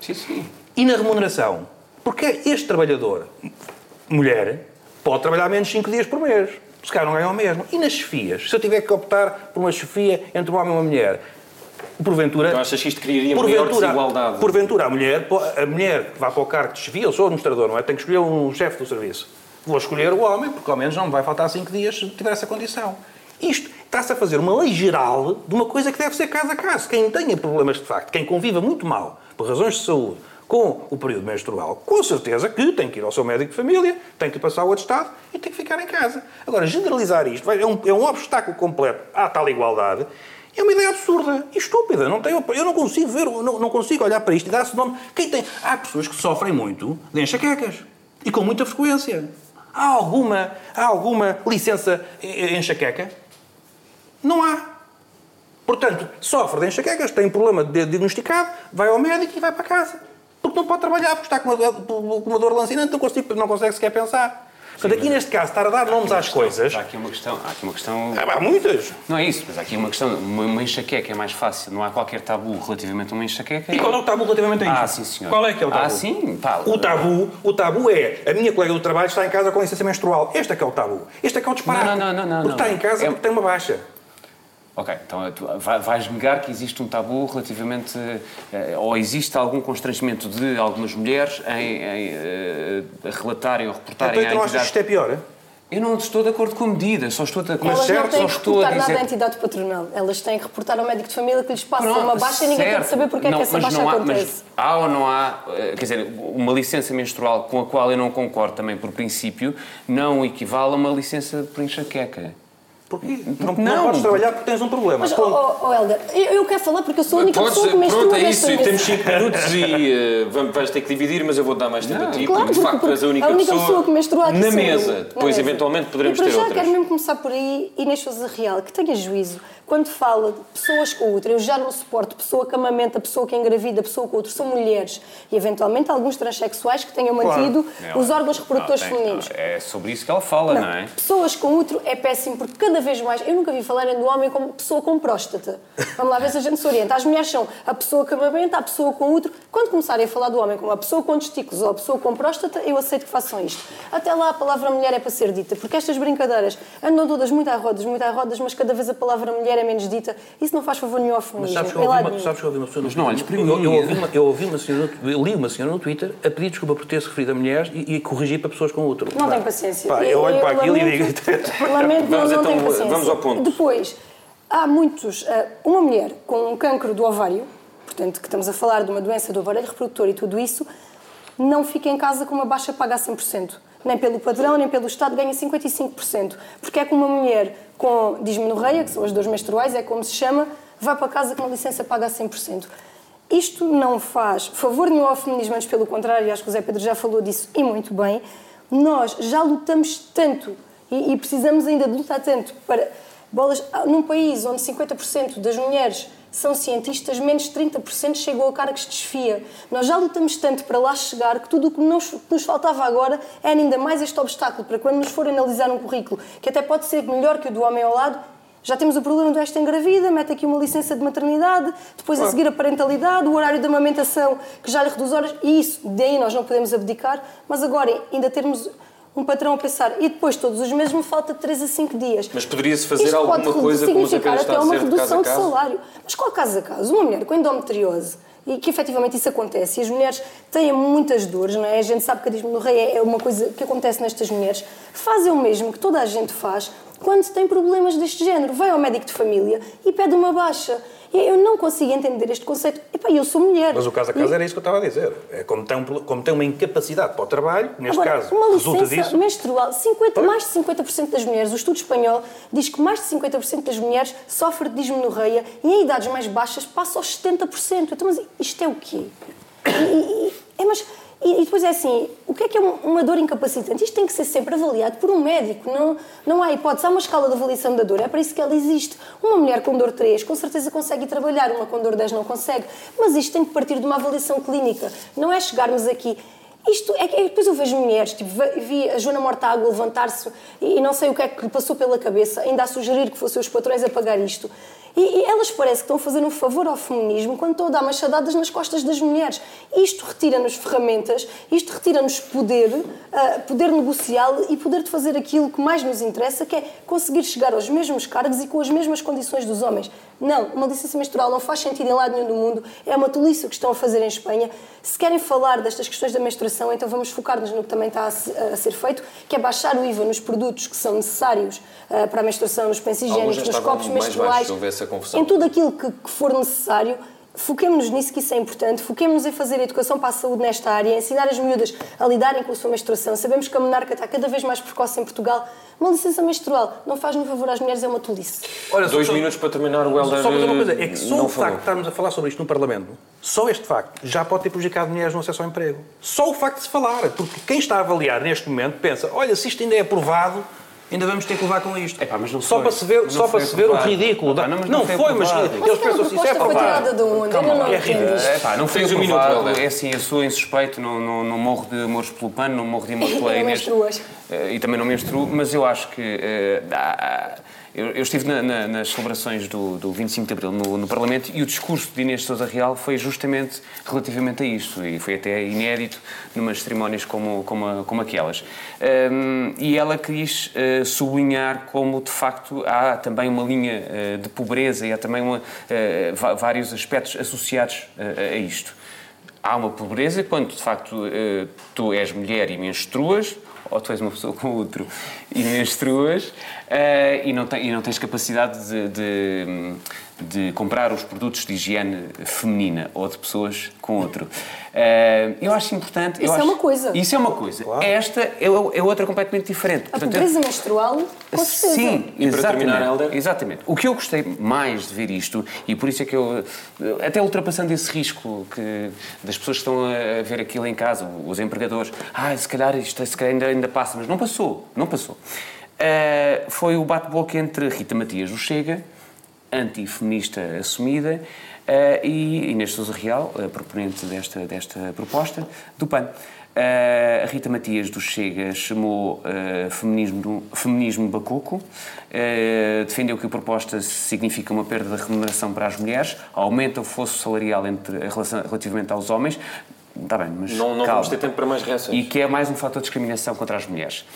Sim, sim. E na remuneração. Porque este trabalhador, mulher, pode trabalhar menos 5 dias por mês. Se calhar não ganha o mesmo. E nas chefias? Se eu tiver que optar por uma chefia entre um homem e uma mulher, porventura... Tu achas que isto criaria maior desigualdade? Porventura, a mulher, a mulher que vá para o cargo de chefia, eu sou administrador, não é? Tenho que escolher um chefe do serviço. Vou escolher o homem, porque ao menos não me vai faltar 5 dias se tiver essa condição. Isto está-se a fazer uma lei geral de uma coisa que deve ser caso a caso. Quem tenha problemas de facto, quem conviva muito mal, por razões de saúde, com o período menstrual, com certeza que tem que ir ao seu médico de família, tem que passar o atestado e tem que ficar em casa. Agora, generalizar isto é um, é um obstáculo completo à tal igualdade é uma ideia absurda e estúpida. Não tenho, eu não consigo ver, não, não consigo olhar para isto e dar-se nome. Quem tem? Há pessoas que sofrem muito de enxaquecas e com muita frequência. Há alguma, há alguma licença enxaqueca? Não há. Portanto, sofre de enxaquecas, tem problema diagnosticado, vai ao médico e vai para casa porque não pode trabalhar, porque está com uma, com uma dor lancinante, não, consigo, não consegue sequer pensar. Portanto, aqui neste caso, estar a dar nomes às coisas. Há aqui uma questão. Há aqui uma questão. Ah, Há muitas. Não é isso, mas há aqui uma questão. Uma, uma enxaqueca é mais fácil. Não há qualquer tabu relativamente a uma enxaqueca. E qual é o tabu relativamente a isso? Ah, sim, senhor. Qual é que é o tabu? Ah, sim. Pá, O tabu, o tabu é a minha colega do trabalho está em casa com licença menstrual. Este é que é o tabu. Este é que é o disparate. Não, não, não, não, Porque não. está em casa É- porque tem uma baixa. Ok, então tu vai- vais negar que existe um tabu relativamente. eh, ou existe algum constrangimento de algumas mulheres em, em, eh, relatarem ou reportarem Então, não achas que isto é pior? é? Eu não estou de acordo com a medida, só estou de acordo Elas não certo, têm só que estou a reportar nada à dizer. entidade patronal. Elas têm que reportar ao médico de família que lhes passa Pronto, uma baixa e ninguém tem certo. que saber porque é Não, que essa baixa não há, acontece. Mas há ou não há, eh, quer dizer, uma licença menstrual com a qual eu não concordo também por princípio, não equivale a uma licença por enxaqueca. Porquê? Não, Não. não podes trabalhar porque tens um problema. Mas, Ponto. oh, oh, Helder, eu, eu quero falar porque eu sou a única Podes, pessoa que menstrua pronto, é isso. Temos 5 minutos *laughs* e vamos, vais ter que dividir, mas eu vou dar mais tempo a ti, Claro, porque de facto porque és a única, a única pessoa que menstrua aqui na mesa. Na Depois, mesa. eventualmente, poderemos e para ter já outras. quero mesmo começar por aí, Inês Sousa Real, que tenha juízo. Quando fala de pessoas com outra, eu já não suporto pessoa que amamenta, pessoa que engravida, pessoa com outro, são mulheres. E eventualmente alguns transexuais que tenham mantido os órgãos reprodutores Não, tem- femininos. não, é sobre isso que ela fala, não, Não, é? pessoas com útero é péssimo porque cada vez mais. Eu nunca vi falarem do homem como pessoa com próstata. Vamos lá ver se a gente se orienta. As mulheres são a pessoa que amamenta, a pessoa com útero. Quando começarem a falar do homem como a pessoa com testículos ou a pessoa com próstata, eu aceito que façam isto. Até lá a palavra mulher é para ser dita, porque estas brincadeiras andam todas muito à rodas, muito à rodas, mas cada vez a palavra mulher é menos dita. Isso não faz favor nenhum ao Mas feminismo. sabes que, eu ouvi uma, sabes que eu ouvi uma pessoa no Mas não olhes para eu, mim. eu, ouvi uma, eu ouvi uma senhora, eu li uma senhora no Twitter a pedir desculpa por ter se referido a mulheres e, e corrigir para pessoas com outro. Não tenho paciência. Pá, eu olho para aquilo e digo. *laughs* Lamento, não, Vamos não então, tenho paciência. vamos ao ponto. Depois, há muitos. ah, uma mulher com um cancro do ovário, portanto, que estamos a falar de uma doença do ovário reprodutor e tudo isso, não fica em casa com uma baixa paga a 100%. Nem pelo padrão, nem pelo Estado, ganha 55%. Porque é que uma mulher com dismenorreia, que são as dores menstruais, é como se chama, vai para casa com uma licença paga a 100%. Isto não faz favor nenhum ao feminismo, antes pelo contrário, acho que o Zé Pedro já falou disso e muito bem. Nós já lutamos tanto e, e precisamos ainda de lutar tanto para bolas. ah, Num país onde 50% das mulheres são cientistas, menos 30% chegam a cargos de desfia. Nós já lutamos tanto para lá chegar que tudo o que nos, que nos faltava agora era ainda mais este obstáculo para quando nos for analisar um currículo, que até pode ser melhor que o do homem ao lado, já temos o problema do esta engravida, mete aqui uma licença de maternidade, depois a seguir a parentalidade, o horário da amamentação, que já lhe reduz horas, e isso, daí nós não podemos abdicar, mas agora ainda termos um patrão a pensar, e depois todos os meses me falta 3 a 5 dias. Mas poderia-se fazer Isto alguma pode coisa, como o Zé significar Pedro está até uma de redução de caso? salário. Mas qual caso a caso? Uma mulher com endometriose, e que efetivamente isso acontece, e as mulheres têm muitas dores, não é? A gente sabe que a dismenorreia é uma coisa que acontece nestas mulheres, fazem o mesmo que toda a gente faz quando tem problemas deste género. Vai ao médico de família e pede uma baixa. Eu não consigo entender este conceito. Epá, eu sou mulher. Mas o caso a caso E- era isso que eu estava a dizer. É como tem, como tem uma incapacidade para o trabalho, neste Agora, caso, uma resulta licença disso. menstrual, 50, mais de 50% das mulheres, o estudo espanhol diz que mais de 50% das mulheres sofrem de dismenorreia e em idades mais baixas passa aos 70%. Então, mas isto é o quê? E- e- é, mas, e, e depois é assim, o que é que é um- uma dor incapacitante? Isto tem que ser sempre avaliado por um médico, não, não há hipótese. Há uma escala de avaliação da dor, é para isso que ela existe. Uma mulher com dor 3 com certeza consegue ir trabalhar, uma com dor 10 não consegue. Mas isto tem que partir de uma avaliação clínica, não é chegarmos aqui isto é que é, depois eu vejo mulheres, tipo, vi- a Joana Mortágua levantar-se e não sei o que é que lhe passou pela cabeça, ainda a sugerir que fossem os patrões a pagar isto. E, e elas parece que estão a fazer um favor ao feminismo quando estão a dar machadadas nas costas das mulheres. Isto retira-nos ferramentas, isto retira-nos poder, ah, poder negocial e poder de fazer aquilo que mais nos interessa, que é conseguir chegar aos mesmos cargos e com as mesmas condições dos homens. Não, uma licença menstrual não faz sentido em lado nenhum do mundo, é uma tolice o que estão a fazer em Espanha. Se querem falar destas questões da menstruação, então vamos focar-nos no que também está a a ser feito, que é baixar o IVA nos produtos que são necessários ah, para a menstruação, nos pensos higiênicos, nos copos menstruais, essa confusão. em tudo aquilo que, que for necessário. Foquemos-nos nisso, que isso é importante. Foquemos-nos em fazer educação para a saúde nesta área, ensinar as miúdas a lidarem com a sua menstruação. Sabemos que a menarca está cada vez mais precoce em Portugal. Uma licença menstrual não faz no favor às mulheres, é uma tolice. Olha, Dois só- minutos para terminar o Helder. Só para dizer uma coisa, é que só o falou. facto de estarmos a falar sobre isto no Parlamento, só este facto já pode ter prejudicado mulheres no acesso ao emprego. Só o facto de se falar, porque quem está a avaliar neste momento pensa, olha, se isto ainda é aprovado, ainda vamos ter que levar com isto. Epá, mas não só foi. para se ver, Não só para se ver o ridículo. Epá, da- não, mas não, não foi foi, mas eles Mas aquela pensam assim, isso é de onde? Eu não é ridículo. É, não foi Tens um minuto. É assim, eu sou insuspeito, não, não, não morro de amores pelo pano, não morro de amor pela Não Inês. Eh, E também não menstruo, mas eu acho que. há- eu, eu estive na- na- nas celebrações do, do 25 de Abril no, no Parlamento e o discurso de Inês Sousa Real foi justamente relativamente a isto e foi até inédito numas cerimónias como, como, como aquelas. Ahm, e ela quis eh, sublinhar como, de facto, há também uma linha eh, de pobreza e há também uma, va- vários aspectos associados a isto. Há uma pobreza quando, de facto, tu és mulher e menstruas, ou tu és uma pessoa com outro e menstruas, eh, e, não tem- e não tens capacidade de, de- de comprar os produtos de higiene feminina ou de pessoas com outro. Eh, eu acho importante... eu Isso é acho- uma coisa. Isso é uma coisa. Esta é, é outra completamente diferente. A Portanto, eu- pobreza menstrual, com certeza. Sim, E para exatamente. terminar, Helder? Exatamente. O que eu gostei mais de ver isto, e por isso é que eu, até ultrapassando esse risco que, das pessoas que estão a ver aquilo em casa, os empregadores, ah, se calhar isto se calhar ainda, ainda passa, mas não passou, não passou. Ah, foi o bate-boca entre Rita Matias do Chega, antifeminista assumida, ah, e Inês Sousa Real, a proponente desta, desta proposta, do PAN. Ah, a Rita Matias do Chega chamou ah, feminismo, feminismo bacuco, ah, defendeu que a proposta significa uma perda de remuneração para as mulheres, aumenta o fosso salarial entre, relação- relativamente aos homens. Está bem, mas Não, não vamos ter tempo para mais reações. E que é mais um fator de discriminação contra as mulheres.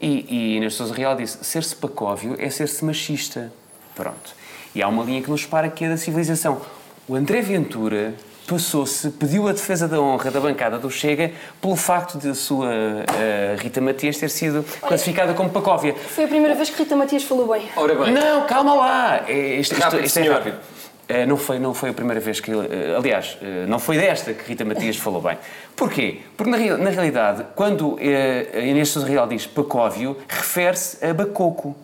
E, e Inês Sousa Real disse: ser-se pacóvio é ser-se machista. Pronto. E há uma linha que nos separa que é da civilização. O André Ventura passou-se, pediu a defesa da honra da bancada do Chega pelo facto de a sua eh, Rita Matias ter sido classificada como pacóvia. Foi a primeira vez que Rita Matias falou bem. Ora bem, Não, calma lá! É, Isto, isto- Rápido, isto é rápido. Eh, não, foi, não foi a primeira vez que. eh, aliás, não foi desta que Rita Matias falou bem. Porquê? Porque, na, na realidade, quando a Inês Sousa Real diz Pacóvio, refere-se a Bacoco,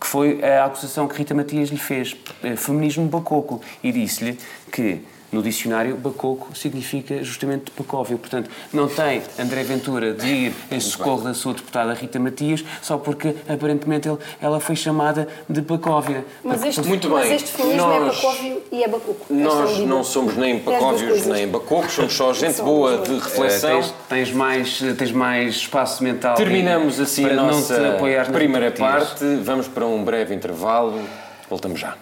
que foi a acusação que Rita Matias lhe fez, eh, feminismo Bacoco, e disse-lhe que. No dicionário, bacoco significa justamente pacóvio. Portanto, não tem André Ventura de ir em socorro da sua deputada Rita Matias só porque, aparentemente, ele- ela foi chamada de pacóvia. Mas este, Muito mas bem. este feminismo Nós- é bacóvio e é é nós medida. não somos nem É pacóvios nem bacocos, somos só gente Somos, boa de reflexão. tens, tens mais, tens mais espaço mental. Terminamos e- assim para a não nossa te apoiar nas primeira parte. Vamos para um breve intervalo. Voltamos já.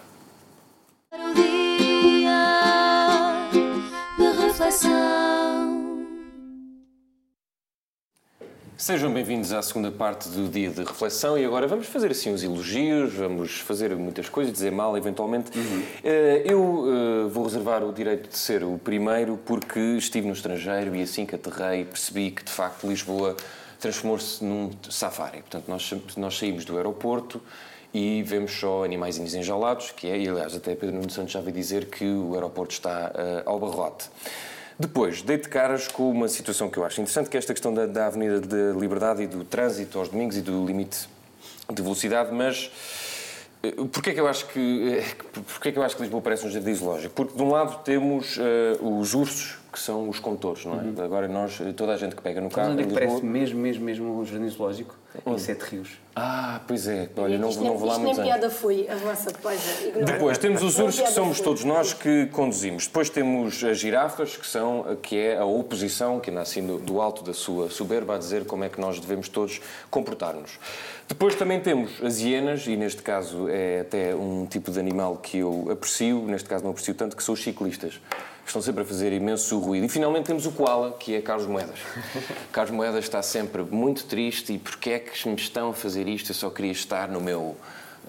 Sejam bem-vindos à segunda parte do dia de reflexão e agora vamos fazer assim os elogios, vamos fazer muitas coisas, dizer mal eventualmente. Eh, Eu eh, vou reservar o direito de ser o primeiro porque estive no estrangeiro e assim que aterrei percebi que de facto Lisboa transformou-se num safari. Portanto, nós, nós saímos do aeroporto e vemos só animais enjaulados, que é, e aliás até Pedro Nuno Santos já veio dizer que o aeroporto está eh, ao barrote. Depois, dei de caras com uma situação que eu acho interessante, que é esta questão da, da Avenida da Liberdade e do trânsito aos domingos e do limite de velocidade, mas eh, porquê é que eu acho que, eh, porquê é que, eu acho que Lisboa parece um jardim zoológico? Porque, de um lado, temos eh, os ursos, que são os condutores, não é? Agora, nós, toda a gente que pega no carro Onde é que Lisboa... parece mesmo, mesmo, mesmo um jardim zoológico? Em Sete Rios. Ah, pois é. Olha, não, não vou lá isto muitos nem piada foi, avança depois. ignora. Depois temos os ursos, que somos foi. todos nós que conduzimos. Depois temos as girafas, que, são, que é a oposição, que anda assim do, do alto da sua soberba, a dizer como é que nós devemos todos comportar-nos. Depois também temos as hienas, e neste caso é até um tipo de animal que eu aprecio, neste caso não aprecio tanto, que são os ciclistas. Estão sempre a fazer imenso ruído. E finalmente temos o koala, que é Carlos Moedas. *laughs* Carlos Moedas está sempre muito triste e porquê é que me estão a fazer isto? Eu só queria estar no meu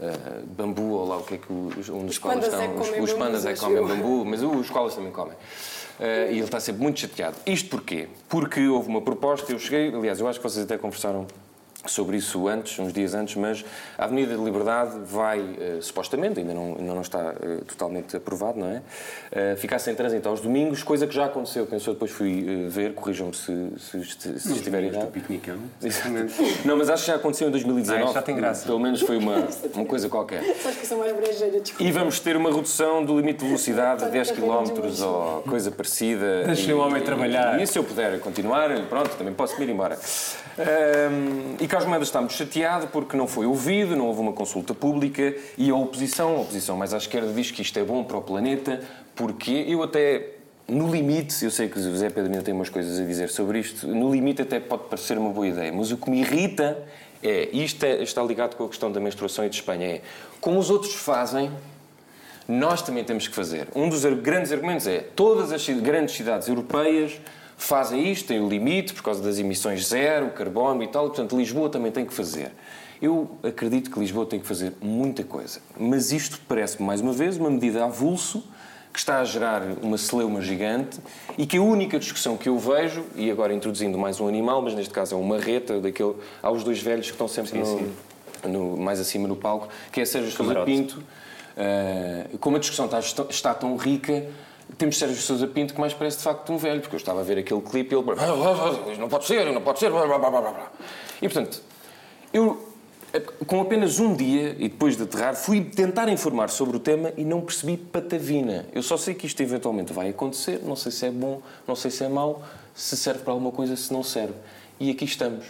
eh, bambu ou lá o que é que os, onde os koalas pandas é estão. que os, os pandas é que comem bambu, mas os koalas também comem. Eh, e ele está sempre muito chateado. Isto porquê? Porque houve uma proposta, eu cheguei, aliás, eu acho que vocês até conversaram sobre isso antes, uns dias antes, mas a Avenida de Liberdade vai, eh, supostamente, ainda não, ainda não está eh, totalmente aprovado, não é? Eh, ficar sem trânsito aos domingos, coisa que já aconteceu, que eu só depois fui eh, ver, corrijam-me se, se, se, se estiver errado. Não, mas acho que já aconteceu em 2019. Ah, já tem graça. Pelo menos foi uma, uma coisa qualquer. *laughs* Que mais brejeira, desculpa. E vamos ter uma redução do limite de velocidade de 10 km ou coisa parecida. Deixem o homem trabalhar. E, e se eu puder continuar, pronto, também posso me ir embora. Ahm, e Carlos Moedas está muito chateado porque não foi ouvido, não houve uma consulta pública e a oposição, a oposição mais à esquerda, diz que isto é bom para o planeta, porque eu até no limite, eu sei que o José Pedro ainda tem umas coisas a dizer sobre isto, no limite até pode parecer uma boa ideia, mas o que me irrita é, isto é, está ligado com a questão da menstruação e de Espanha, é como os outros fazem, nós também temos que fazer. Um dos grandes argumentos é todas as grandes cidades europeias fazem isto, têm o limite por causa das emissões zero, carbono e tal, portanto Lisboa também tem que fazer. Eu acredito que Lisboa tem que fazer muita coisa, mas isto parece-me, mais uma vez, uma medida avulso que está a gerar uma celeuma gigante e que a única discussão que eu vejo, e agora introduzindo mais um animal, mas neste caso é uma reta, daquele, há os dois velhos que estão sempre sim, no, sim. No, mais acima no palco, que é Sérgio Sousa Pinto. Uh, como a discussão está, está tão rica, temos Sérgio Sousa Pinto que mais parece de facto um velho, porque eu estava a ver aquele clipe e ele. Não pode ser, não pode ser. Blá, blá, blá, e portanto, eu com apenas um dia e depois de aterrar, fui tentar informar sobre o tema e não percebi patavina. Eu só sei que isto eventualmente vai acontecer, não sei se é bom, não sei se é mau, se serve para alguma coisa, se não serve. E aqui estamos.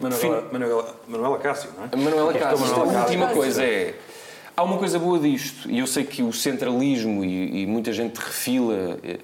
Manuela, Manuela, Manuela Cássio, não é? Manuela Cássio. A última coisa é Há uma coisa boa disto, e eu sei que o centralismo e, e muita gente refila, e,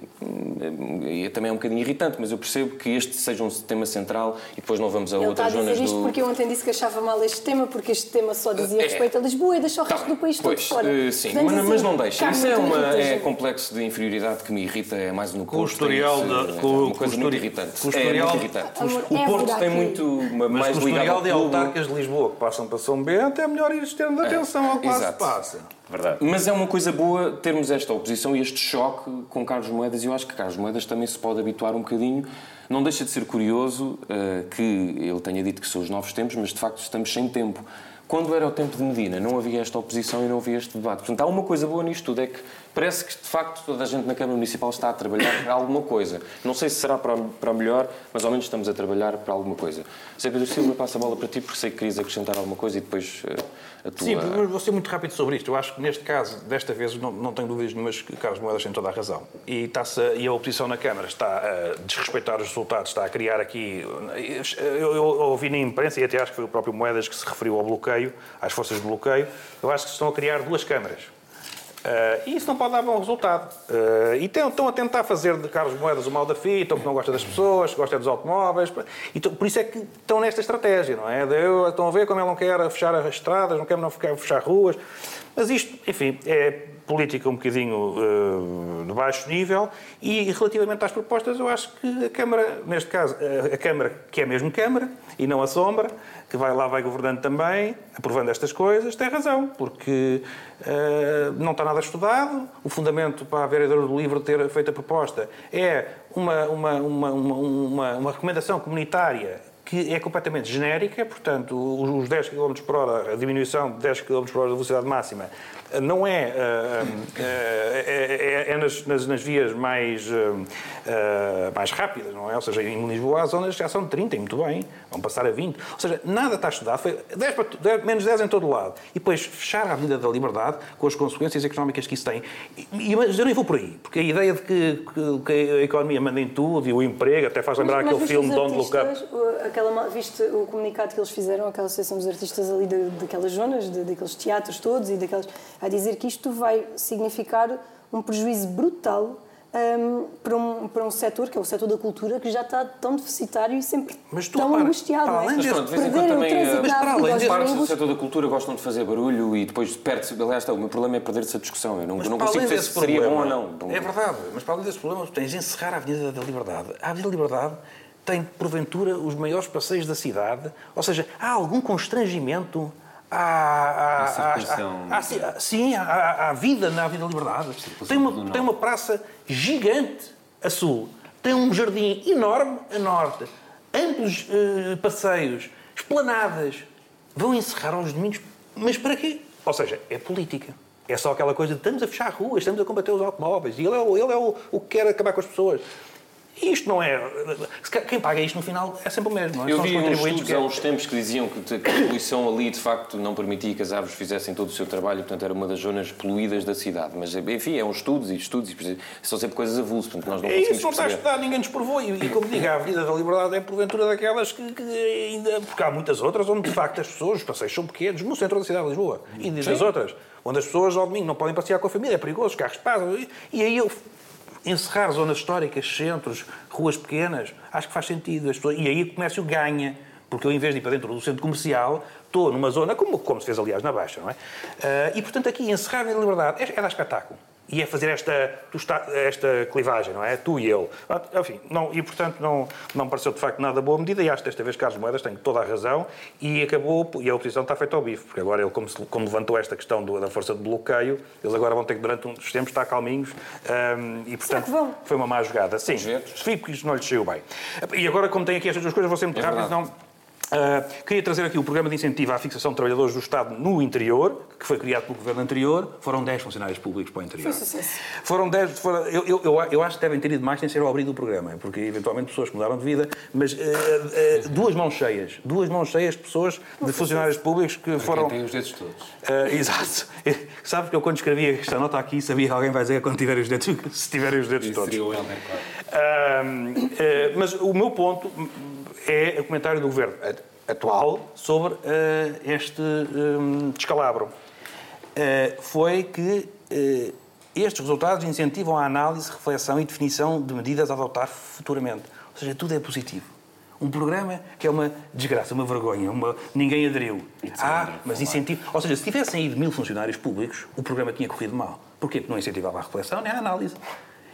e, e, também é um bocadinho irritante, mas eu percebo que este seja um tema central e depois não vamos a Ele outras zonas do... Está a dizer isto porque eu ontem disse que achava mal este tema, porque este tema só dizia é, respeito a Lisboa e deixou o resto tá, do país pois, todo fora. Uh, sim, mas, assim, mas, não deixa. Isso é, uma, é complexo de inferioridade que me irrita, é mais no. Com o historial... Da, com, uma coisa muito irritante. Com o historial, é muito irritante. Amor, o Porto tem muito uma, mais ligado ao historial de autarcas de Lisboa que passam para São Bento, é melhor ir tendo atenção ao se passa. Verdade. Mas é uma coisa boa termos esta oposição e este choque com Carlos Moedas, e eu acho que Carlos Moedas também se pode habituar um bocadinho. Não deixa de ser curioso uh, que ele tenha dito que são os novos tempos, mas de facto estamos sem tempo. Quando era o tempo de Medina, não havia esta oposição e não havia este debate. Portanto, há uma coisa boa nisto tudo, é que parece que, de facto, toda a gente na Câmara Municipal está a trabalhar para alguma coisa. Não sei se será para, para melhor, mas ao menos estamos a trabalhar para alguma coisa. Sei Pedro Silva, passa a bola para ti, porque sei que querias acrescentar alguma coisa e depois uh, a tua... Sim, vou ser muito rápido sobre isto. Eu acho que, neste caso, desta vez, não, não tenho dúvidas nenhumas que Carlos Moedas tem toda a razão. E, está e a oposição na Câmara está a desrespeitar os resultados, está a criar aqui... Eu, eu, eu ouvi na imprensa, e até acho que foi o próprio Moedas que se referiu ao bloqueio, às forças de bloqueio, eu acho que estão a criar duas câmaras. Uh, e isso não pode dar bom resultado. Uh, e estão a tentar fazer de Carlos Moedas o mal da fita, que não gosta das pessoas, gosta dos automóveis. E por isso é que estão nesta estratégia, não é? De, estão a ver como ele não quer fechar as estradas, não quer, não quer fechar ruas. Mas isto, enfim, é política um bocadinho uh, de baixo nível. E relativamente às propostas eu acho que a Câmara, neste caso a Câmara, que é mesmo Câmara e não a Sombra, que vai lá, vai governando também, aprovando estas coisas, tem razão, porque uh, não está nada estudado, o fundamento para a vereadora do livro ter feito a proposta é uma, uma, uma, uma, uma recomendação comunitária que é completamente genérica, portanto, os 10 km por hora, a diminuição de 10 km por hora da velocidade máxima, não é, é, é, é nas, nas, nas, vias mais, mais rápidas, não é? Ou seja, em Lisboa as zonas já são de 30, e muito bem, vão passar a 20. Ou seja, nada está estudado, foi 10 para, 10, menos 10 em todo o lado. E depois fechar a Avenida da Liberdade com as consequências económicas que isso tem. E, mas eu nem vou por aí, porque a ideia de que, que, que a economia manda em tudo e o emprego, até faz lembrar mas, aquele mas filme Don't Look Up. Aquela, viste o comunicado que eles fizeram, aquela associação dos artistas ali daquelas zonas, de, daqueles teatros todos e daquelas a dizer que isto vai significar um prejuízo brutal um, para, um, para um setor, que é o setor da cultura, que já está tão deficitário e sempre mas tão para, angustiado. Para além é? mas pronto, também, mas para além partes do setor da cultura gostam de fazer barulho e depois perde-se. Aliás, o meu problema é perder-se a discussão. Eu não, não consigo ver se seria bom ou não. É verdade, mas para além desse problema, tens de encerrar a Avenida da Liberdade. A Avenida da Liberdade tem, porventura, os maiores passeios da cidade, ou seja, há algum constrangimento à, sim, à, vida na Vida Liberdade. Tem uma, tem uma praça gigante a sul, tem um jardim enorme a norte, amplos uh, passeios, esplanadas. Vão encerrar aos domingos, mas para quê? Ou seja, é política. É só aquela coisa de estamos a fechar ruas, estamos a combater os automóveis, e ele é, ele é o, o que quer acabar com as pessoas. E isto não é. Quem paga isto no final é sempre o mesmo, não é? Eu vi uns estudos que- há uns tempos que diziam que a poluição ali de facto não permitia que as árvores fizessem todo o seu trabalho, portanto era uma das zonas poluídas da cidade. Mas enfim, é uns estudos e estudos, e são sempre coisas avulsas, portanto nós não É conseguimos isso, não está a estudar, ninguém nos provou. E, e como digo, a Avenida da Liberdade é porventura daquelas que, que ainda. Porque há muitas outras onde de facto as pessoas, os passeios são pequenos, no centro da cidade de Lisboa. E das outras, onde as pessoas ao domingo não podem passear com a família, é perigoso, os carros passam. E, e aí eu. Encerrar zonas históricas, centros, ruas pequenas, acho que faz sentido. E aí o comércio ganha. Porque eu, em vez de ir para dentro do centro comercial, estou numa zona, como, como se fez, aliás, na Baixa, não é? Ah, e, portanto, aqui, encerrar a liberdade é, é dar espetáculo. E é fazer esta, tu está- esta clivagem, não é? Tu e ele. Ah, Enfim, não, e, portanto, não, não me pareceu, de facto, nada boa medida. E acho que desta vez Carlos Moedas tem toda a razão. E acabou, e a oposição está feita ao bife. Porque agora ele, como, se- como levantou esta questão do- da força de bloqueio, eles agora vão ter que, durante uns tempos, estar calminhos. ahm, e, portanto, que vão? foi uma má jogada. Sim, fico que isto não lhes saiu bem. E agora, como tem aqui estas duas coisas, vou ser muito É rápido, senão Uh, queria trazer aqui o programa de incentivo à fixação de trabalhadores do Estado no interior, que foi criado pelo governo anterior. Foram 10 funcionários públicos para o interior. Foi sucesso. Foram 10. Foram, eu, eu, eu, acho que devem ter ido mais sem ser ao abrir do programa, porque eventualmente pessoas que mudaram de vida, mas uh, uh, duas mãos cheias. Duas mãos cheias de pessoas, de funcionários públicos que foram. Quem tem os dedos todos. Uh, exato. *laughs* Sabe que eu, quando escrevia esta nota aqui, sabia que alguém vai dizer quando tiverem os dedos, *laughs* se tiverem os dedos Isso todos. seria o Helder, claro. Mas o meu ponto é o comentário do governo atual sobre eh, este hum, descalabro. Eh, foi que eh, estes resultados incentivam a análise, reflexão e definição de medidas a adotar futuramente. Ou seja, tudo é positivo. Um programa que é uma desgraça, uma vergonha, uma... ninguém aderiu. Ah, mas incentivo. Ou seja, se tivessem ido mil funcionários públicos, o programa tinha corrido mal. Porquê? Porque não incentivava a reflexão nem a análise.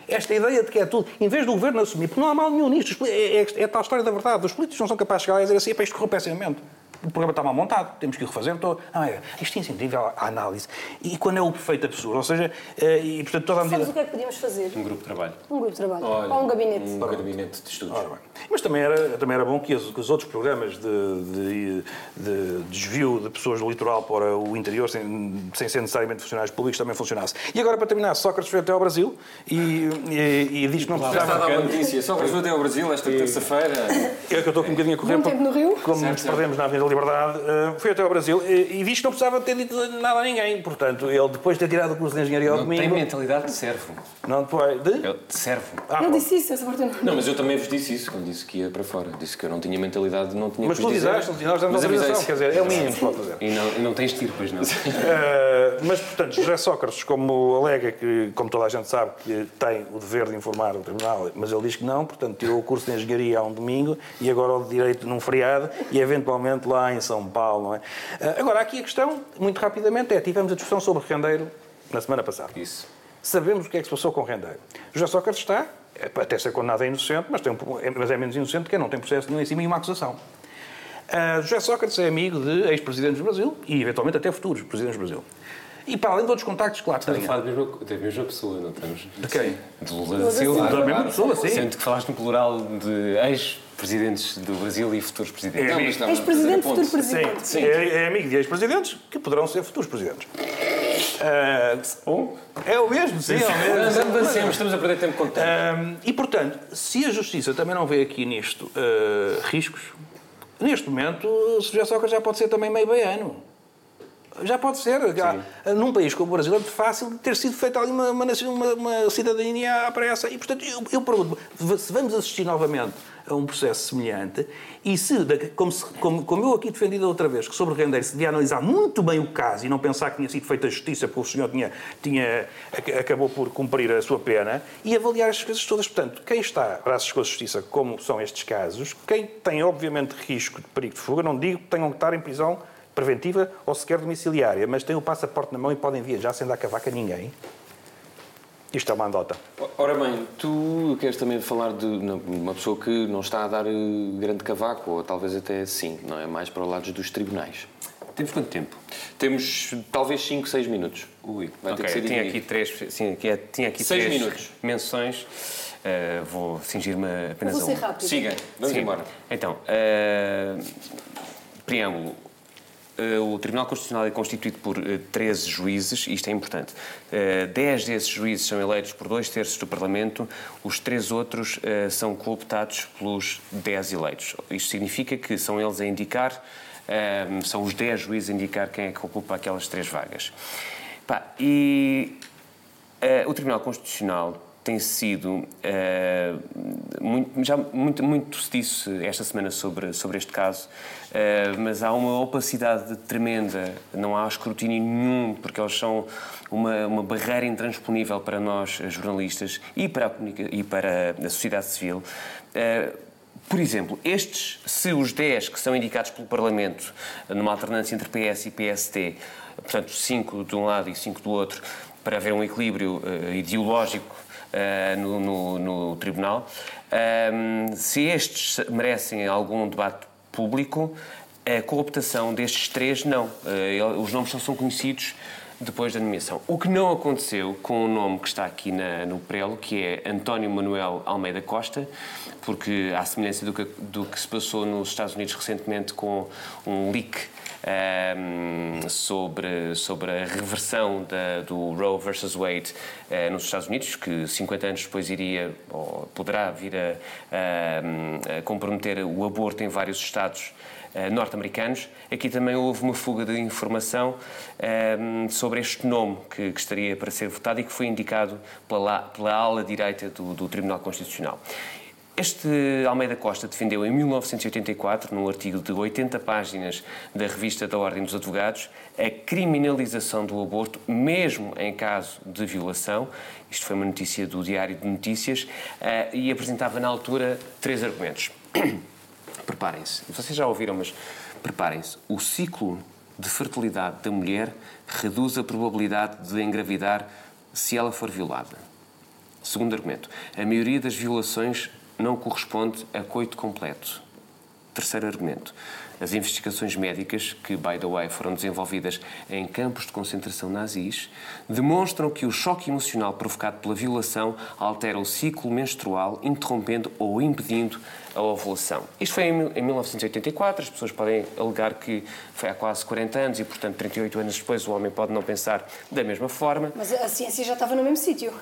Esta ideia de que é tudo, em vez do governo assumir, porque não há mal nenhum nisto, é, é, é tal história da verdade. Os políticos não são capazes de chegar lá e dizer assim: "Epá, isto correu pessimamente. O programa está mal montado, temos que o refazer todo. Não, é, isto incentiva a análise. E quando é o perfeito absurdo, ou seja, eh, e portanto toda a medida. Sabes o que é que podíamos fazer? Um grupo de trabalho. Um grupo de trabalho. Olha, Ou um gabinete. Um gabinete de estudos. Ora. Mas também era, também era bom que os, que os outros programas de, de- de desvio de pessoas do litoral para o interior, sem, sem ser necessariamente funcionários públicos, também funcionassem. E agora, para terminar, Sócrates foi até ao Brasil e, e, e diz que não Já está a precisava... dar uma notícia. Só para até ao Brasil esta terça-feira. É que eu estou com um bocadinho a correr. Porque- tempo no Rio. Como Certo, nos certo. perdemos na Avenida da Liberdade, eh, foi até ao Brasil e, e diz que não precisava ter dito nada a ninguém. Portanto, ele, depois de ter tirado o curso de Engenharia ao Não tem domingo... mentalidade de servo. Não foi... De? É de servo. Ah, disse isso, essa parte eu não. Não, mas eu também vos disse isso quando disse que ia para fora. Disse que eu não tinha mentalidade, não tinha Mas que tu vos dizer. disseste, nós damos autorização, quer dizer, é o mínimo que pode fazer. E não, e não tens tiro, pois não. Uh, *laughs* mas, portanto, José Sócrates, como alega que, como toda a gente sabe, que tem o dever de informar o Tribunal, mas ele diz que não, portanto, tirou o curso de Engenharia há um domingo e agora o Direito num feriado e, eventualmente, lá em São Paulo, não é? Uh, agora, aqui a questão, muito rapidamente, é, tivemos a discussão sobre Rendeiro na semana passada. Isso. Sabemos o que é que se passou com Rendeiro. José Sócrates está, é, até ser condenado é inocente, mas, tem um, é, mas é menos inocente que não tem processo nenhum em cima e uma acusação. Uh, José Sócrates é amigo de ex-presidentes do Brasil e, eventualmente, até futuros presidentes do Brasil. E, para além de outros contactos que lá Estamos a tem... falar da mesma, da mesma pessoa, não estamos? De quem? De Lula da Silva. Da mesma pessoa, sim. Sendo que falaste no plural de ex-presidentes do Brasil e futuros presidentes. É, a Ex-presidente, a futuro presidente. Sim, É, é amigo de ex-presidentes que poderão ser futuros presidentes. Uh, é o mesmo, sim, é o mesmo. Avancemos, estamos a perder tempo com tempo. Um, e, portanto, se a Justiça também não vê aqui nisto uh, riscos, neste momento, o José Sócrates já pode ser também meio baiano. Já pode ser. Já, num país como o Brasil é muito fácil ter sido feita ali uma, uma, uma- cidadania à pressa. E, portanto, eu, eu pergunto se vamos assistir novamente a um processo semelhante e se, como, se- como, como eu aqui defendi da outra vez, que sobre o Rendeiro se devia analisar muito bem o caso e não pensar que tinha sido feita justiça porque o senhor tinha, tinha, ac- acabou por cumprir a sua pena e avaliar estas coisas todas. Portanto, quem está braços com a justiça, como são estes casos, quem tem, obviamente, risco de perigo de fuga, não digo que tenham que estar em prisão preventiva ou sequer domiciliária, mas têm o passaporte na mão e podem viajar sem dar cavaca a ninguém. Isto é uma andota. Ora bem, tu queres também falar de uma pessoa que não está a dar eh, grande cavaco, ou talvez até sim, não é? Mais para o lado dos tribunais. Temos quanto tempo? Temos talvez 5, 6 minutos. Ui, Vai ter ok. que ser tinha aqui três, sim, aqui é- tinha aqui Seis três minutos. menções. Uh, vou cingir-me apenas vou a ser uma. rápido. Siga, vamos Sim. embora. Então, uh, preâmbulo. Eh, o Tribunal Constitucional é constituído por 13 juízes, isto é importante. 10 desses juízes são eleitos por dois terços do Parlamento, os três outros são cooptados pelos 10 eleitos. Isto significa que são eles a indicar, são os 10 juízes a indicar quem é que ocupa aquelas três vagas. E o Tribunal Constitucional tem sido muito, já muito, muito se disse esta semana sobre, sobre este caso, uh, mas há uma opacidade tremenda, não há escrutínio nenhum, porque eles são uma, uma barreira intransponível para nós, jornalistas, e para a, e para a sociedade civil. Uh, por exemplo, estes, se os 10 que são indicados pelo Parlamento, numa alternância entre PS e PST, portanto, 5 de um lado e 5 do outro, para haver um equilíbrio ideológico uh, no, no, no, Tribunal. Um, se estes merecem algum debate público, a cooptação destes três, não. Uh, os nomes só são conhecidos depois da nomeação. O que não aconteceu com o nome que está aqui na, no prelo, que é António Manuel Almeida Costa, porque, à semelhança do que, do que se passou nos Estados Unidos recentemente com um leak um, sobre, sobre a reversão da, do Roe versus Wade uh, nos Estados Unidos, que 50 anos depois iria, ou poderá vir a, a, a comprometer o aborto em vários estados uh, norte-americanos. Aqui também houve uma fuga de informação um, sobre este nome que, que, estaria para ser votado e que foi indicado pela, pela ala direita do, do Tribunal Constitucional. Este Almeida Costa defendeu em 1984, num artigo de 80 páginas da revista da Ordem dos Advogados, a criminalização do aborto, mesmo em caso de violação. Isto foi uma notícia do Diário de Notícias eh, e apresentava na altura três argumentos. *coughs* preparem-se. Vocês já ouviram, mas preparem-se. O ciclo de fertilidade da mulher reduz a probabilidade de engravidar se ela for violada. Segundo argumento, a maioria das violações não corresponde a coito completo. Terceiro argumento. As investigações médicas, que, by the way, foram desenvolvidas em campos de concentração nazis, demonstram que o choque emocional provocado pela violação altera o ciclo menstrual, interrompendo ou impedindo a ovulação. Isto foi em 1984, as pessoas podem alegar que foi há quase 40 anos e, portanto, 38 anos depois o homem pode não pensar da mesma forma. Mas a ciência já estava no mesmo sítio.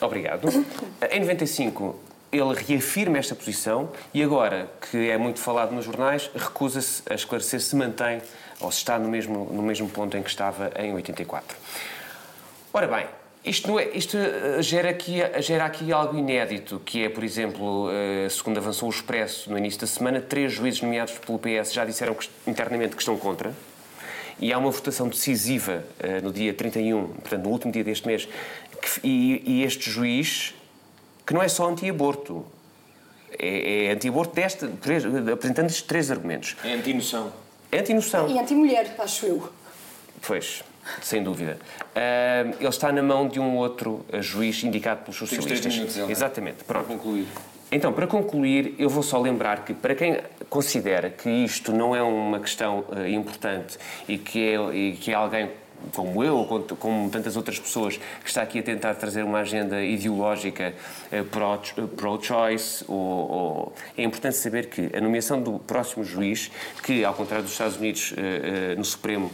Obrigado. *coughs* Em 95, ele reafirma esta posição e agora, que é muito falado nos jornais, recusa-se a esclarecer se mantém ou se está no mesmo, no mesmo ponto em que estava em 84. Ora bem, isto, é, isto eh, gera, aqui, gera aqui algo inédito, que é, por exemplo, eh, segundo avançou o Expresso no início da semana, três juízes nomeados pelo PS já disseram que, internamente que estão contra. E há uma votação decisiva eh, no dia 31, portanto, no último dia deste mês, que, e, e este juiz que não é só anti-aborto. É, é anti-aborto desta, apresentando estes três argumentos. É anti-noção. É anti-noção. E anti-mulher, acho eu. Pois, sem dúvida. Uh, ele está na mão de um outro juiz indicado pelos socialistas. Temos três minutos, Exatamente. Pronto. Para concluir. Então, para concluir, eu vou só lembrar que, para quem considera que isto não é uma questão uh, importante e que, é, e que é alguém como eu, ou como tantas outras pessoas, que está aqui a tentar trazer uma agenda ideológica eh, pro-choice, ou, ou, é importante saber que a nomeação do próximo juiz, que ao contrário dos Estados Unidos eh, eh, no Supremo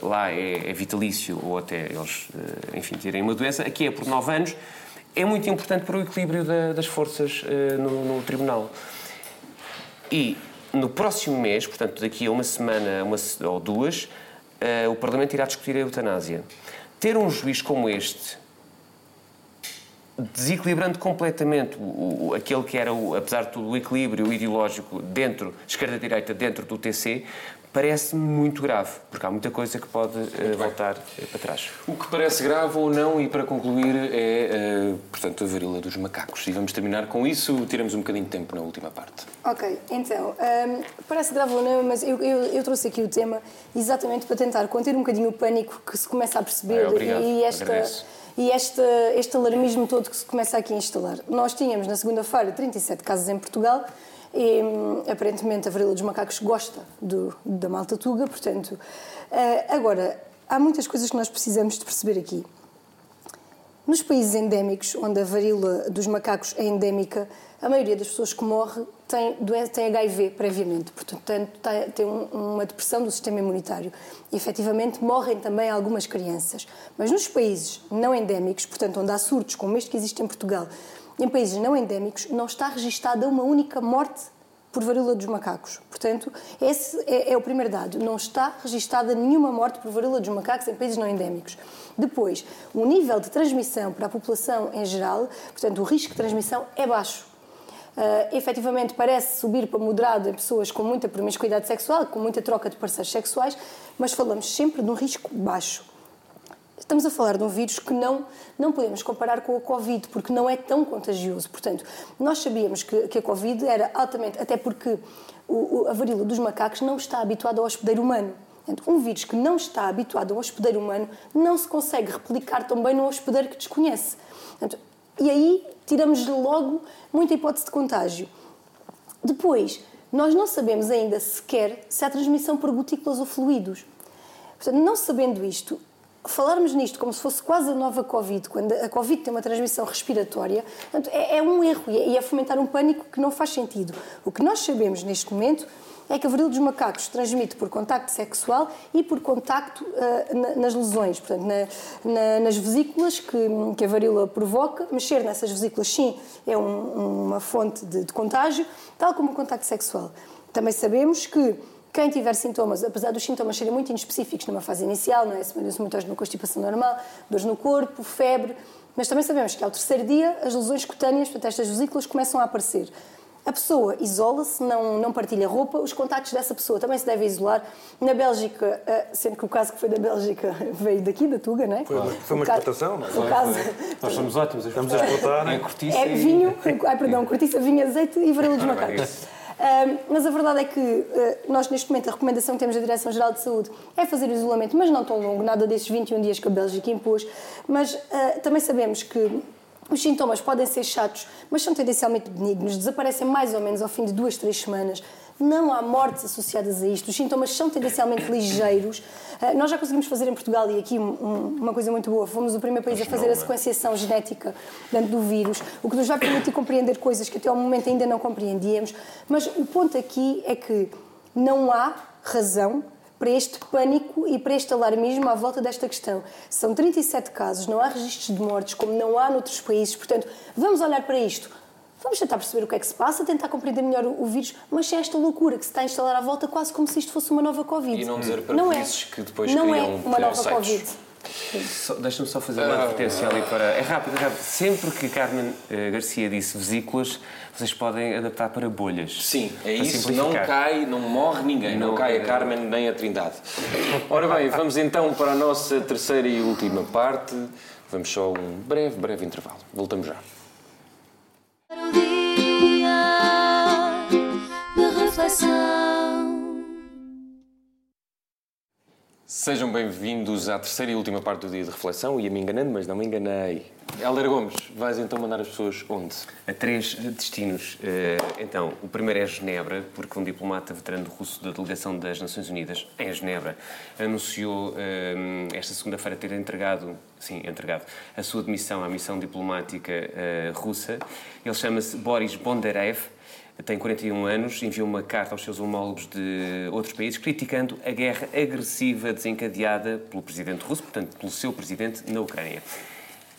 lá é, é, vitalício ou até eles, enfim, terem uma doença, aqui é por nove anos, é muito importante para o equilíbrio da, das forças no, no Tribunal. E no próximo mês, portanto daqui a uma semana uma, ou duas, uh, o Parlamento irá discutir a eutanásia. Ter um juiz como este, desequilibrando completamente o, o, aquele que era, o, apesar de tudo, o equilíbrio ideológico dentro, esquerda-direita, dentro do TC, parece muito grave, porque há muita coisa que pode uh, voltar uh, para trás. O que parece grave ou não, e para concluir, é, uh, portanto, a varíola dos macacos. E vamos terminar com isso, tiramos um bocadinho de tempo na última parte. Ok, então, um, parece grave ou não, mas eu, eu, eu, trouxe aqui o tema exatamente para tentar conter um bocadinho o pânico que se começa a perceber ah, obrigado, e esta... E este, este alarmismo todo que se começa aqui a instalar. Nós tínhamos na segunda-feira 37 casos em Portugal, e hum, aparentemente a varíola dos macacos gosta do, da malta tuga, portanto. Uh, agora, há muitas coisas que nós precisamos de perceber aqui. Nos países endémicos, onde a varíola dos macacos é endémica, a maioria das pessoas que morre tem, tem HIV previamente, portanto tem uma depressão do sistema imunitário. E efetivamente morrem também algumas crianças. Mas nos países não endémicos, portanto onde há surtos como este que existe em Portugal, em países não endémicos, não está registada uma única morte por varíola dos macacos. Portanto, esse é, é, o primeiro dado. Não está registada nenhuma morte por varíola dos macacos em países não endémicos. Depois, o nível de transmissão para a população em geral, portanto, o risco de transmissão é baixo. Uh, efetivamente parece subir para moderado em pessoas com muita promiscuidade sexual, com muita troca de parceiros sexuais, mas falamos sempre de um risco baixo. Estamos a falar de um vírus que não, não podemos comparar com a Covid, porque não é tão contagioso. Portanto, nós sabíamos que, que a Covid era altamente, até porque o, a varíola dos macacos não está habituada ao hospedeiro humano. Um vírus que não está habituado a um hospedeiro humano não se consegue replicar tão bem num hospedeiro que desconhece. E aí tiramos logo muita hipótese de contágio. Depois, nós não sabemos ainda sequer se há transmissão por gotículas ou fluidos. Portanto, não sabendo isto, falarmos nisto como se fosse quase a nova Covid, quando a Covid tem uma transmissão respiratória, portanto, é, é um erro e é, é fomentar um pânico que não faz sentido. O que nós sabemos neste momento é que a varíola dos macacos transmite por contacto sexual e por contacto uh, na, nas lesões, portanto, na, na, nas vesículas que, que, a varíola provoca. Mexer nessas vesículas, sim, é um, uma fonte de, de contágio, tal como o contacto sexual. Também sabemos que quem tiver sintomas, apesar dos sintomas serem muito inespecíficos numa fase inicial, não é? Semelham-se muito aos de uma constipação normal, dores no corpo, febre, mas também sabemos que ao terceiro dia as lesões cutâneas, portanto, estas vesículas começam a aparecer. A pessoa isola-se, não, não partilha roupa, os contactos dessa pessoa também se devem isolar. Na Bélgica, eh, sendo que o caso que foi da Bélgica *laughs* veio daqui, da Tuga, não é? Foi, foi uma exportação, não é? O caso... Nós somos ótimos Estamos a exportar. É cortiça é vinho, ai, perdão, cortiça, vinho, azeite e dos *laughs* ah, macacos. Mas a verdade é que uh, nós, neste momento, a recomendação que temos da Direção-Geral de Saúde é fazer o isolamento, mas não tão longo, nada desses 21 dias que a Bélgica impôs. Mas uh, também sabemos que os sintomas podem ser chatos, mas são tendencialmente benignos, desaparecem mais ou menos ao fim de duas, três semanas. Não há mortes associadas a isto, os sintomas são tendencialmente ligeiros. Uh, nós já conseguimos fazer em Portugal, e aqui um, uma coisa muito boa, fomos o primeiro país a fazer a é? sequenciação genética do vírus, o que nos vai permitir compreender coisas que até ao momento ainda não compreendíamos. Mas o ponto aqui é que não há razão para este pânico e para este alarmismo à volta desta questão. São 37 casos, não há registros de mortes, como não há noutros países. Portanto, vamos olhar para isto. Vamos tentar perceber o que é que se passa, tentar compreender melhor o, vírus, mas sem esta loucura que se está a instalar à volta, quase como se isto fosse uma nova Covid. E não dizer para não é. que depois não criam é uma nova Covid. Deixa-me só fazer uma advertência ali para. É rápido, é rápido. Sempre que Carmen uh, Garcia disse vesículas, vocês podem adaptar para bolhas. Sim, é isso. Não cai, não morre ninguém. Não, não cai a Carmen nem a Trindade. Ora bem, vamos então para a nossa terceira e última parte. Vamos só um breve, breve intervalo. Voltamos já. Sejam bem-vindos à terceira e última parte do dia de reflexão. Ia me enganando, mas não me enganei. Helder Gomes, vais então mandar as pessoas onde? A três destinos. Eh, então, o primeiro é Genebra, porque um diplomata veterano russo da delegação das Nações Unidas, em Genebra, anunciou eh, esta segunda-feira ter entregado, sim, entregado, a sua demissão à missão diplomática eh, russa. Ele chama-se Boris Bondarev tem 41 anos, enviou uma carta aos seus homólogos de outros países criticando a guerra agressiva desencadeada pelo presidente russo, portanto, pelo seu presidente na Ucrânia.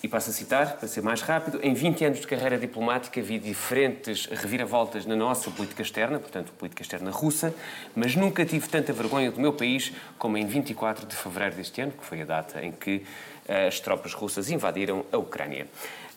E passo a citar, para ser mais rápido, em 20 anos de carreira diplomática vi diferentes reviravoltas na nossa política externa, portanto, política externa russa, mas nunca tive tanta vergonha do meu país como em 24 de fevereiro deste ano, que foi a data em que eh, as tropas russas invadiram a Ucrânia.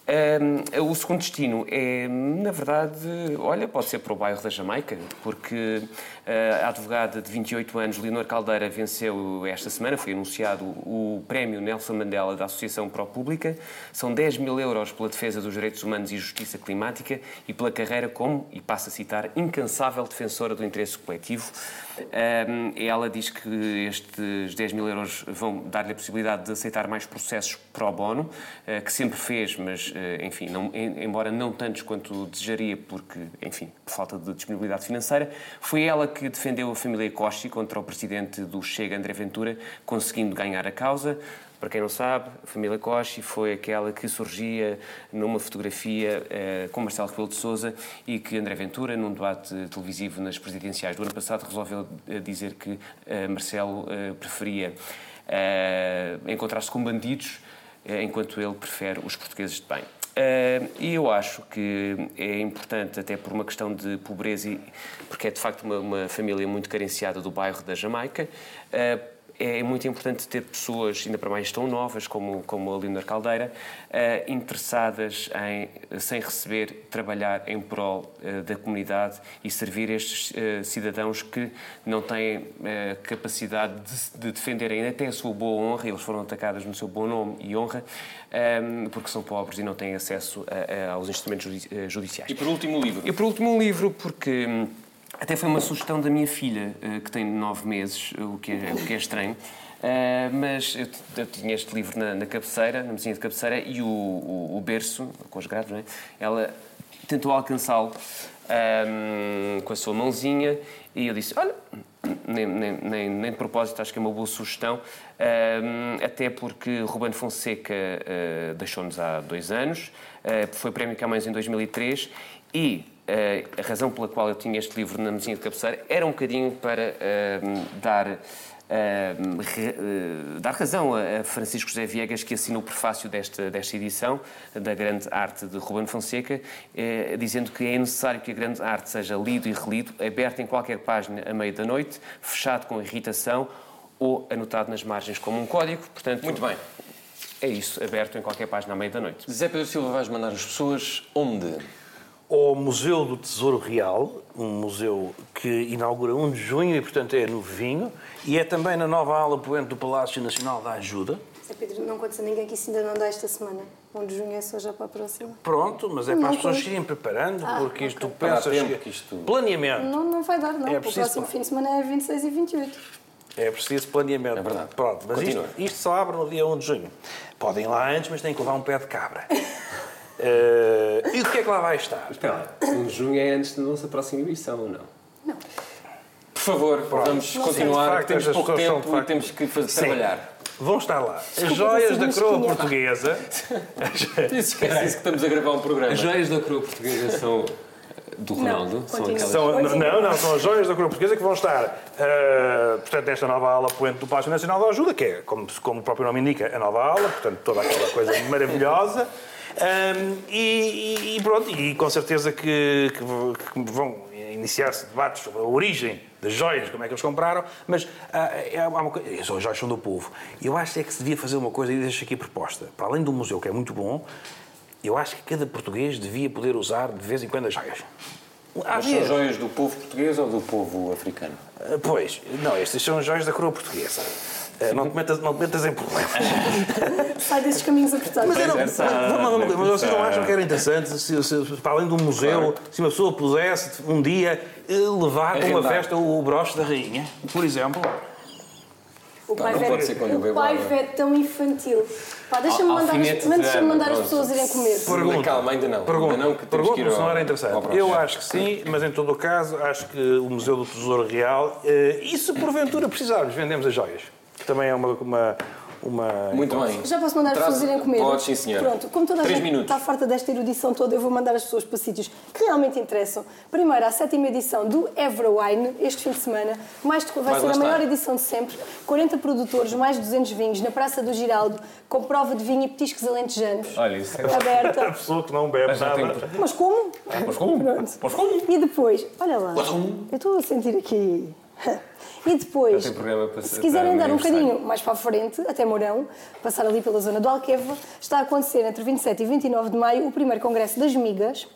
Um, o segundo destino é, na verdade, olha, pode ser para o bairro da Jamaica, porque a advogada de 28 anos, Leonor Caldeira, venceu esta semana, foi anunciado o prémio Nelson Mandela da Associação Pró-Pública. São 10 mil euros pela defesa dos direitos humanos e justiça climática e pela carreira como, e passo a citar, incansável defensora do interesse coletivo. Um, ela diz que estes 10 mil euros vão dar-lhe a possibilidade de aceitar mais processos pro bono, uh, que sempre fez, mas eh, enfim, não, embora não tantos quanto desejaria, porque, enfim, por falta de disponibilidade financeira, foi ela que defendeu a família Costa contra o presidente do Chega, André Ventura, conseguindo ganhar a causa. Para quem não sabe, a família Costa foi aquela que surgia numa fotografia eh, com Marcelo Rebelo de Sousa e que André Ventura, num debate televisivo nas presidenciais do ano passado, resolveu eh, dizer que eh, Marcelo eh, preferia eh, encontrar-se com bandidos enquanto ele prefere os portugueses de bem. Uh, e eu acho que é importante, até por uma questão de pobreza, e, porque é de facto uma, uma família muito carenciada do bairro da Jamaica, uh, é muito importante ter pessoas, ainda para mais tão novas como, como a Leonor Caldeira, uh, interessadas em, sem receber, trabalhar em prol uh, da comunidade e servir estes uh, cidadãos que não têm capacidade de, de, defenderem até a sua boa honra, eles foram atacados no seu bom nome e honra, um, porque são pobres e não têm acesso a, a, aos instrumentos judiciais. E por último, o livro? E por último, um livro, porque hum, até foi uma sugestão da minha filha, eh, que tem nove meses, o que é, o que é estranho. Uh, mas eu, eu, tinha este livro na, na, cabeceira, na mesinha de cabeceira, e o, o, o berço, com os graves, é? ela tentou alcançá-lo um, com a sua mãozinha e eu disse: Olha, nem, nem, nem, nem, de propósito, acho que é uma boa sugestão, um, até porque Ruben Fonseca uh, deixou-nos há dois anos, uh, foi Prémio Camões em 2003 e Uh, a razão pela qual eu tinha este livro na mesinha de cabeceira era um bocadinho para uh, dar, uh, re, dar razão a, Francisco José Viegas, que assinou o prefácio desta, desta edição da Grande Arte de Ruben Fonseca, dizendo que é necessário que a Grande Arte seja lido e relido, aberto em qualquer página à meia da noite, fechado com irritação ou anotado nas margens como um código. Portanto, Muito bem. É isso, aberto em qualquer página à meia da noite. Zé Pedro Silva, vais mandar as pessoas onde? Ao Museu do Tesouro Real, um museu que inaugura 1 de junho e, portanto, é novinho, e é também na nova ala poente do Palácio Nacional da Ajuda. Zé Pedro, não conta a ninguém que isso ainda não dá esta semana. 1 de junho é só já para a próxima. Pronto, mas é para as pessoas irem preparando, ah, porque isto okay. pensas tempo que isto... Planeamento. Não, não vai dar, não. É o próximo fim de semana é 26 e 28. É preciso planeamento. É verdade. Pronto, mas isto, isto, só abre no dia 1 de junho. Podem ir lá antes, mas têm que levar um pé de cabra. *laughs* Uh, e o que é que lá vai estar? Espera, em junho é antes da nossa próxima emissão ou não? Não. Por favor, Pronto. vamos não continuar. Facto, temos pouco tempo e temos que fazer, trabalhar. Vão estar lá. As joias da coroa portuguesa. *laughs* Esquece que estamos a gravar um programa. As joias da coroa portuguesa são do Ronaldo? Não, são aquelas... São, não, não, são as joias da coroa portuguesa que vão estar, uh, portanto, nesta nova ala poente do Palácio Nacional da Ajuda, que é, como, como o próprio nome indica, a nova ala, portanto, toda aquela coisa maravilhosa. Um, e, e, pronto, e com certeza que, que, que vão iniciar-se debates sobre a origem das joias, como é que eles compraram, mas ah, é uma coisa, as joias são do povo. Eu acho é que se devia fazer uma coisa, e deixo aqui proposta, para além do museu, que é muito bom, eu acho que cada português devia poder usar de vez em quando as joias. Mas são joias do povo português ou do povo africano? Ah, pois, não, estas são joias da coroa portuguesa. É, não te metas, não te metas em problemas. *laughs* Sai desses caminhos apertados. Mas, era, mas, mas, mas vocês não acham que era interessante, se, se, para além de um museu, claro. se uma pessoa pudesse um dia eh, levar para uma festa o broche da rainha, por exemplo? O pai, não, o pai é tão infantil. Pá, deixa-me mandar, deixa mandar as pessoas irem comer. Pergunta. Calma, ainda não. Pergunta, ainda não, que pergunta que se não era interessante. Eu acho que sim, mas em todo o caso, acho que o Museu do Tesouro Real, eh, e se porventura precisarmos, vendemos as joias que também é uma, uma uma... Muito bem. Já posso mandar as pessoas irem comer? Pode, sim, senhor. Pronto, como toda a Três gente minutos. está farta desta erudição toda, eu vou mandar as pessoas para sítios que realmente interessam. Primeiro, a sétima edição do Everwine, este fim de semana. Mais de, vai ser a maior edição de sempre. 40 produtores, mais de 200 vinhos, na Praça do Giraldo, com prova de vinho e petiscos alentejanos. Olha, isso é... Aberta. *laughs* a pessoa que não bebe nada. Tem... Mas como? Mas como? Pronto. Mas como? E depois, olha lá, eu estou a sentir aqui... E depois, se quiserem dar um bocadinho mais para a frente, até Mourão, passar ali pela zona do Alqueva, está a acontecer entre 27 e 29 de maio o primeiro congresso das migas.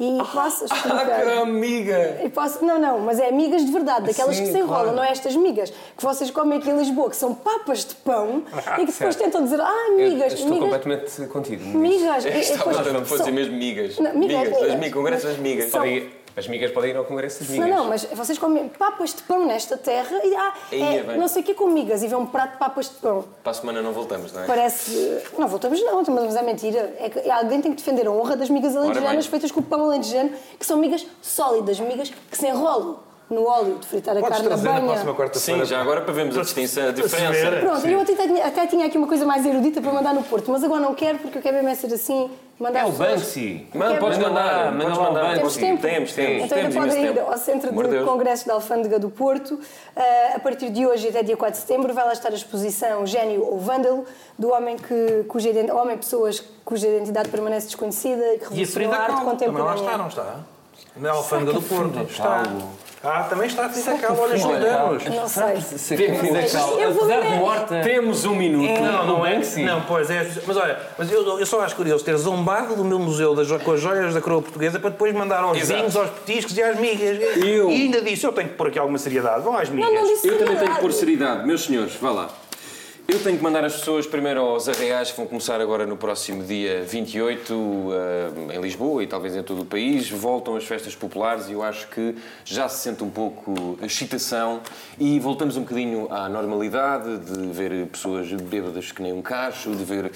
E posso explicar. Ah, amiga! *laughs* E posso, não, não, mas é amigas de verdade, daquelas Sim, que se enrolam, claro. não é estas migas que vocês comem aqui em Lisboa, que são papas de pão *laughs* ah, e que depois certo. tentam dizer, ah, migas. Eu estou migas, completamente contigo. Migas. Esta e, *laughs* depois, não pode dizer mesmo migas. Não, migas, migas. migas. As migas, congresso das migas. São, As migas podem ir ao congresso Não, migas. não, mas vocês comem papas de pão nesta terra e ah, Aí é, é não sei o que com migas e vê um prato de papas de pão. Para a semana não voltamos, não é? Parece. Não voltamos, não, mas é mentira. É que alguém tem que defender a honra das migas alentejanas feitas com o pão alentejano, que são migas sólidas, migas que se enrolam no óleo de fritar a Podes carne na trazer na banha. próxima quarta-feira. Sim, já agora para vermos a distinção, a diferença. Pronto, Sim. eu até tinha, até tinha aqui uma coisa mais erudita para mandar no Porto, mas agora não quero porque eu quero mesmo é ser assim, mandar É o Banksy. Manda, podes Manda mandar, lá, podes manda lá o mandar. Banksy. Temos tempo? Temos, temos, Então ainda podem ir tempo. ao Centro Amor de Deus. Congressos da Alfândega do Porto. Ah, a partir de hoje até dia 4 de setembro vai lá estar a exposição Gênio ou Vândalo, do homem, que, cuja, homem pessoas cuja identidade permanece desconhecida e que E a revolucionou a arte Kahlo também lá contemporânea. está, não está? Na Alfândega do Porto. Frida Está. Ah, também está a Frida Kahlo, olha, Frida ajuda-nos. Não sei. Se morta... Temos um minuto. Não, não é. Banksy. Não, pois é. Mas olha, mas eu, eu só acho curioso ter zombado do meu museu das, com as joias da coroa portuguesa para depois mandar aos Exato. vinhos, aos petiscos e às migas. Eu- E ainda disse, eu tenho que pôr aqui alguma seriedade. Vão às migas. Não, não disse Eu também tenho que pôr seriedade. Meus senhores, vá lá. Eu tenho que mandar as pessoas primeiro aos arreais que vão começar agora no próximo dia 28 eh, em Lisboa e talvez em todo o país. Voltam as festas populares e eu acho que já se sente um pouco excitação e voltamos um bocadinho à normalidade de ver pessoas bêbadas que nem um cacho, de ver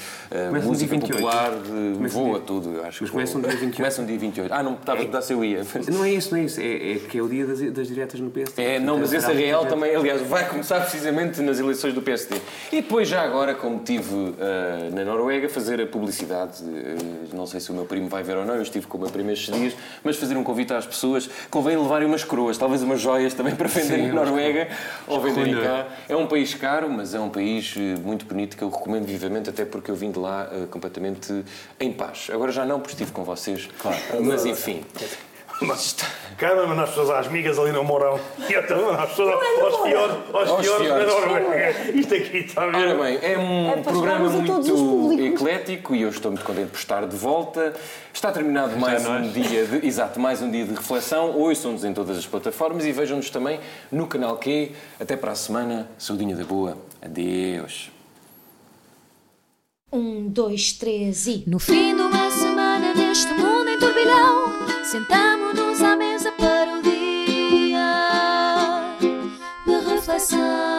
no música dia 28. popular, de Começa voa dia- tudo. Eu acho Mas que começa vou- no dia *laughs* 28. Começa no dia 28. Ah, não estava a perguntar se eu ia. Não é isso, não é isso. É, é que é o dia das, das diretas no PSD. É, não, mas esse real também, aliás, vai começar precisamente nas eleições do PSD. E depois, já agora, como estive ah, na Noruega, fazer a publicidade. ah, não sei se o meu primo vai ver ou não, eu estive com o meu primo estes dias, mas fazer um convite às pessoas. Convém levarem umas coroas, talvez umas joias também para vender Sim, na Noruega ou venderem cá. É um país caro, mas é um país eh, muito bonito que eu recomendo vivamente, até porque eu vim de lá ah, completamente em paz. Agora já não, porque estive com vocês. Claro. Mas enfim. Cada uma das pessoas às migas ali no Mourão. E eu também as pessoas aos fiores, aos fiores da. Noruega. Isto aqui está a Ora ver. bem, é um É programa muito eclético e eu estou muito contente por estar de volta. Está terminado mais um dia de, exato, mais um dia de reflexão. Ouçam-nos em todas as plataformas e vejam-nos também no canal Q. Até para a semana. Saudinha da boa. Adeus. Um, dois, três e. No fim de uma semana neste mundo em turbilhão, Sentamos-nos à mesa para o dia de reflexão.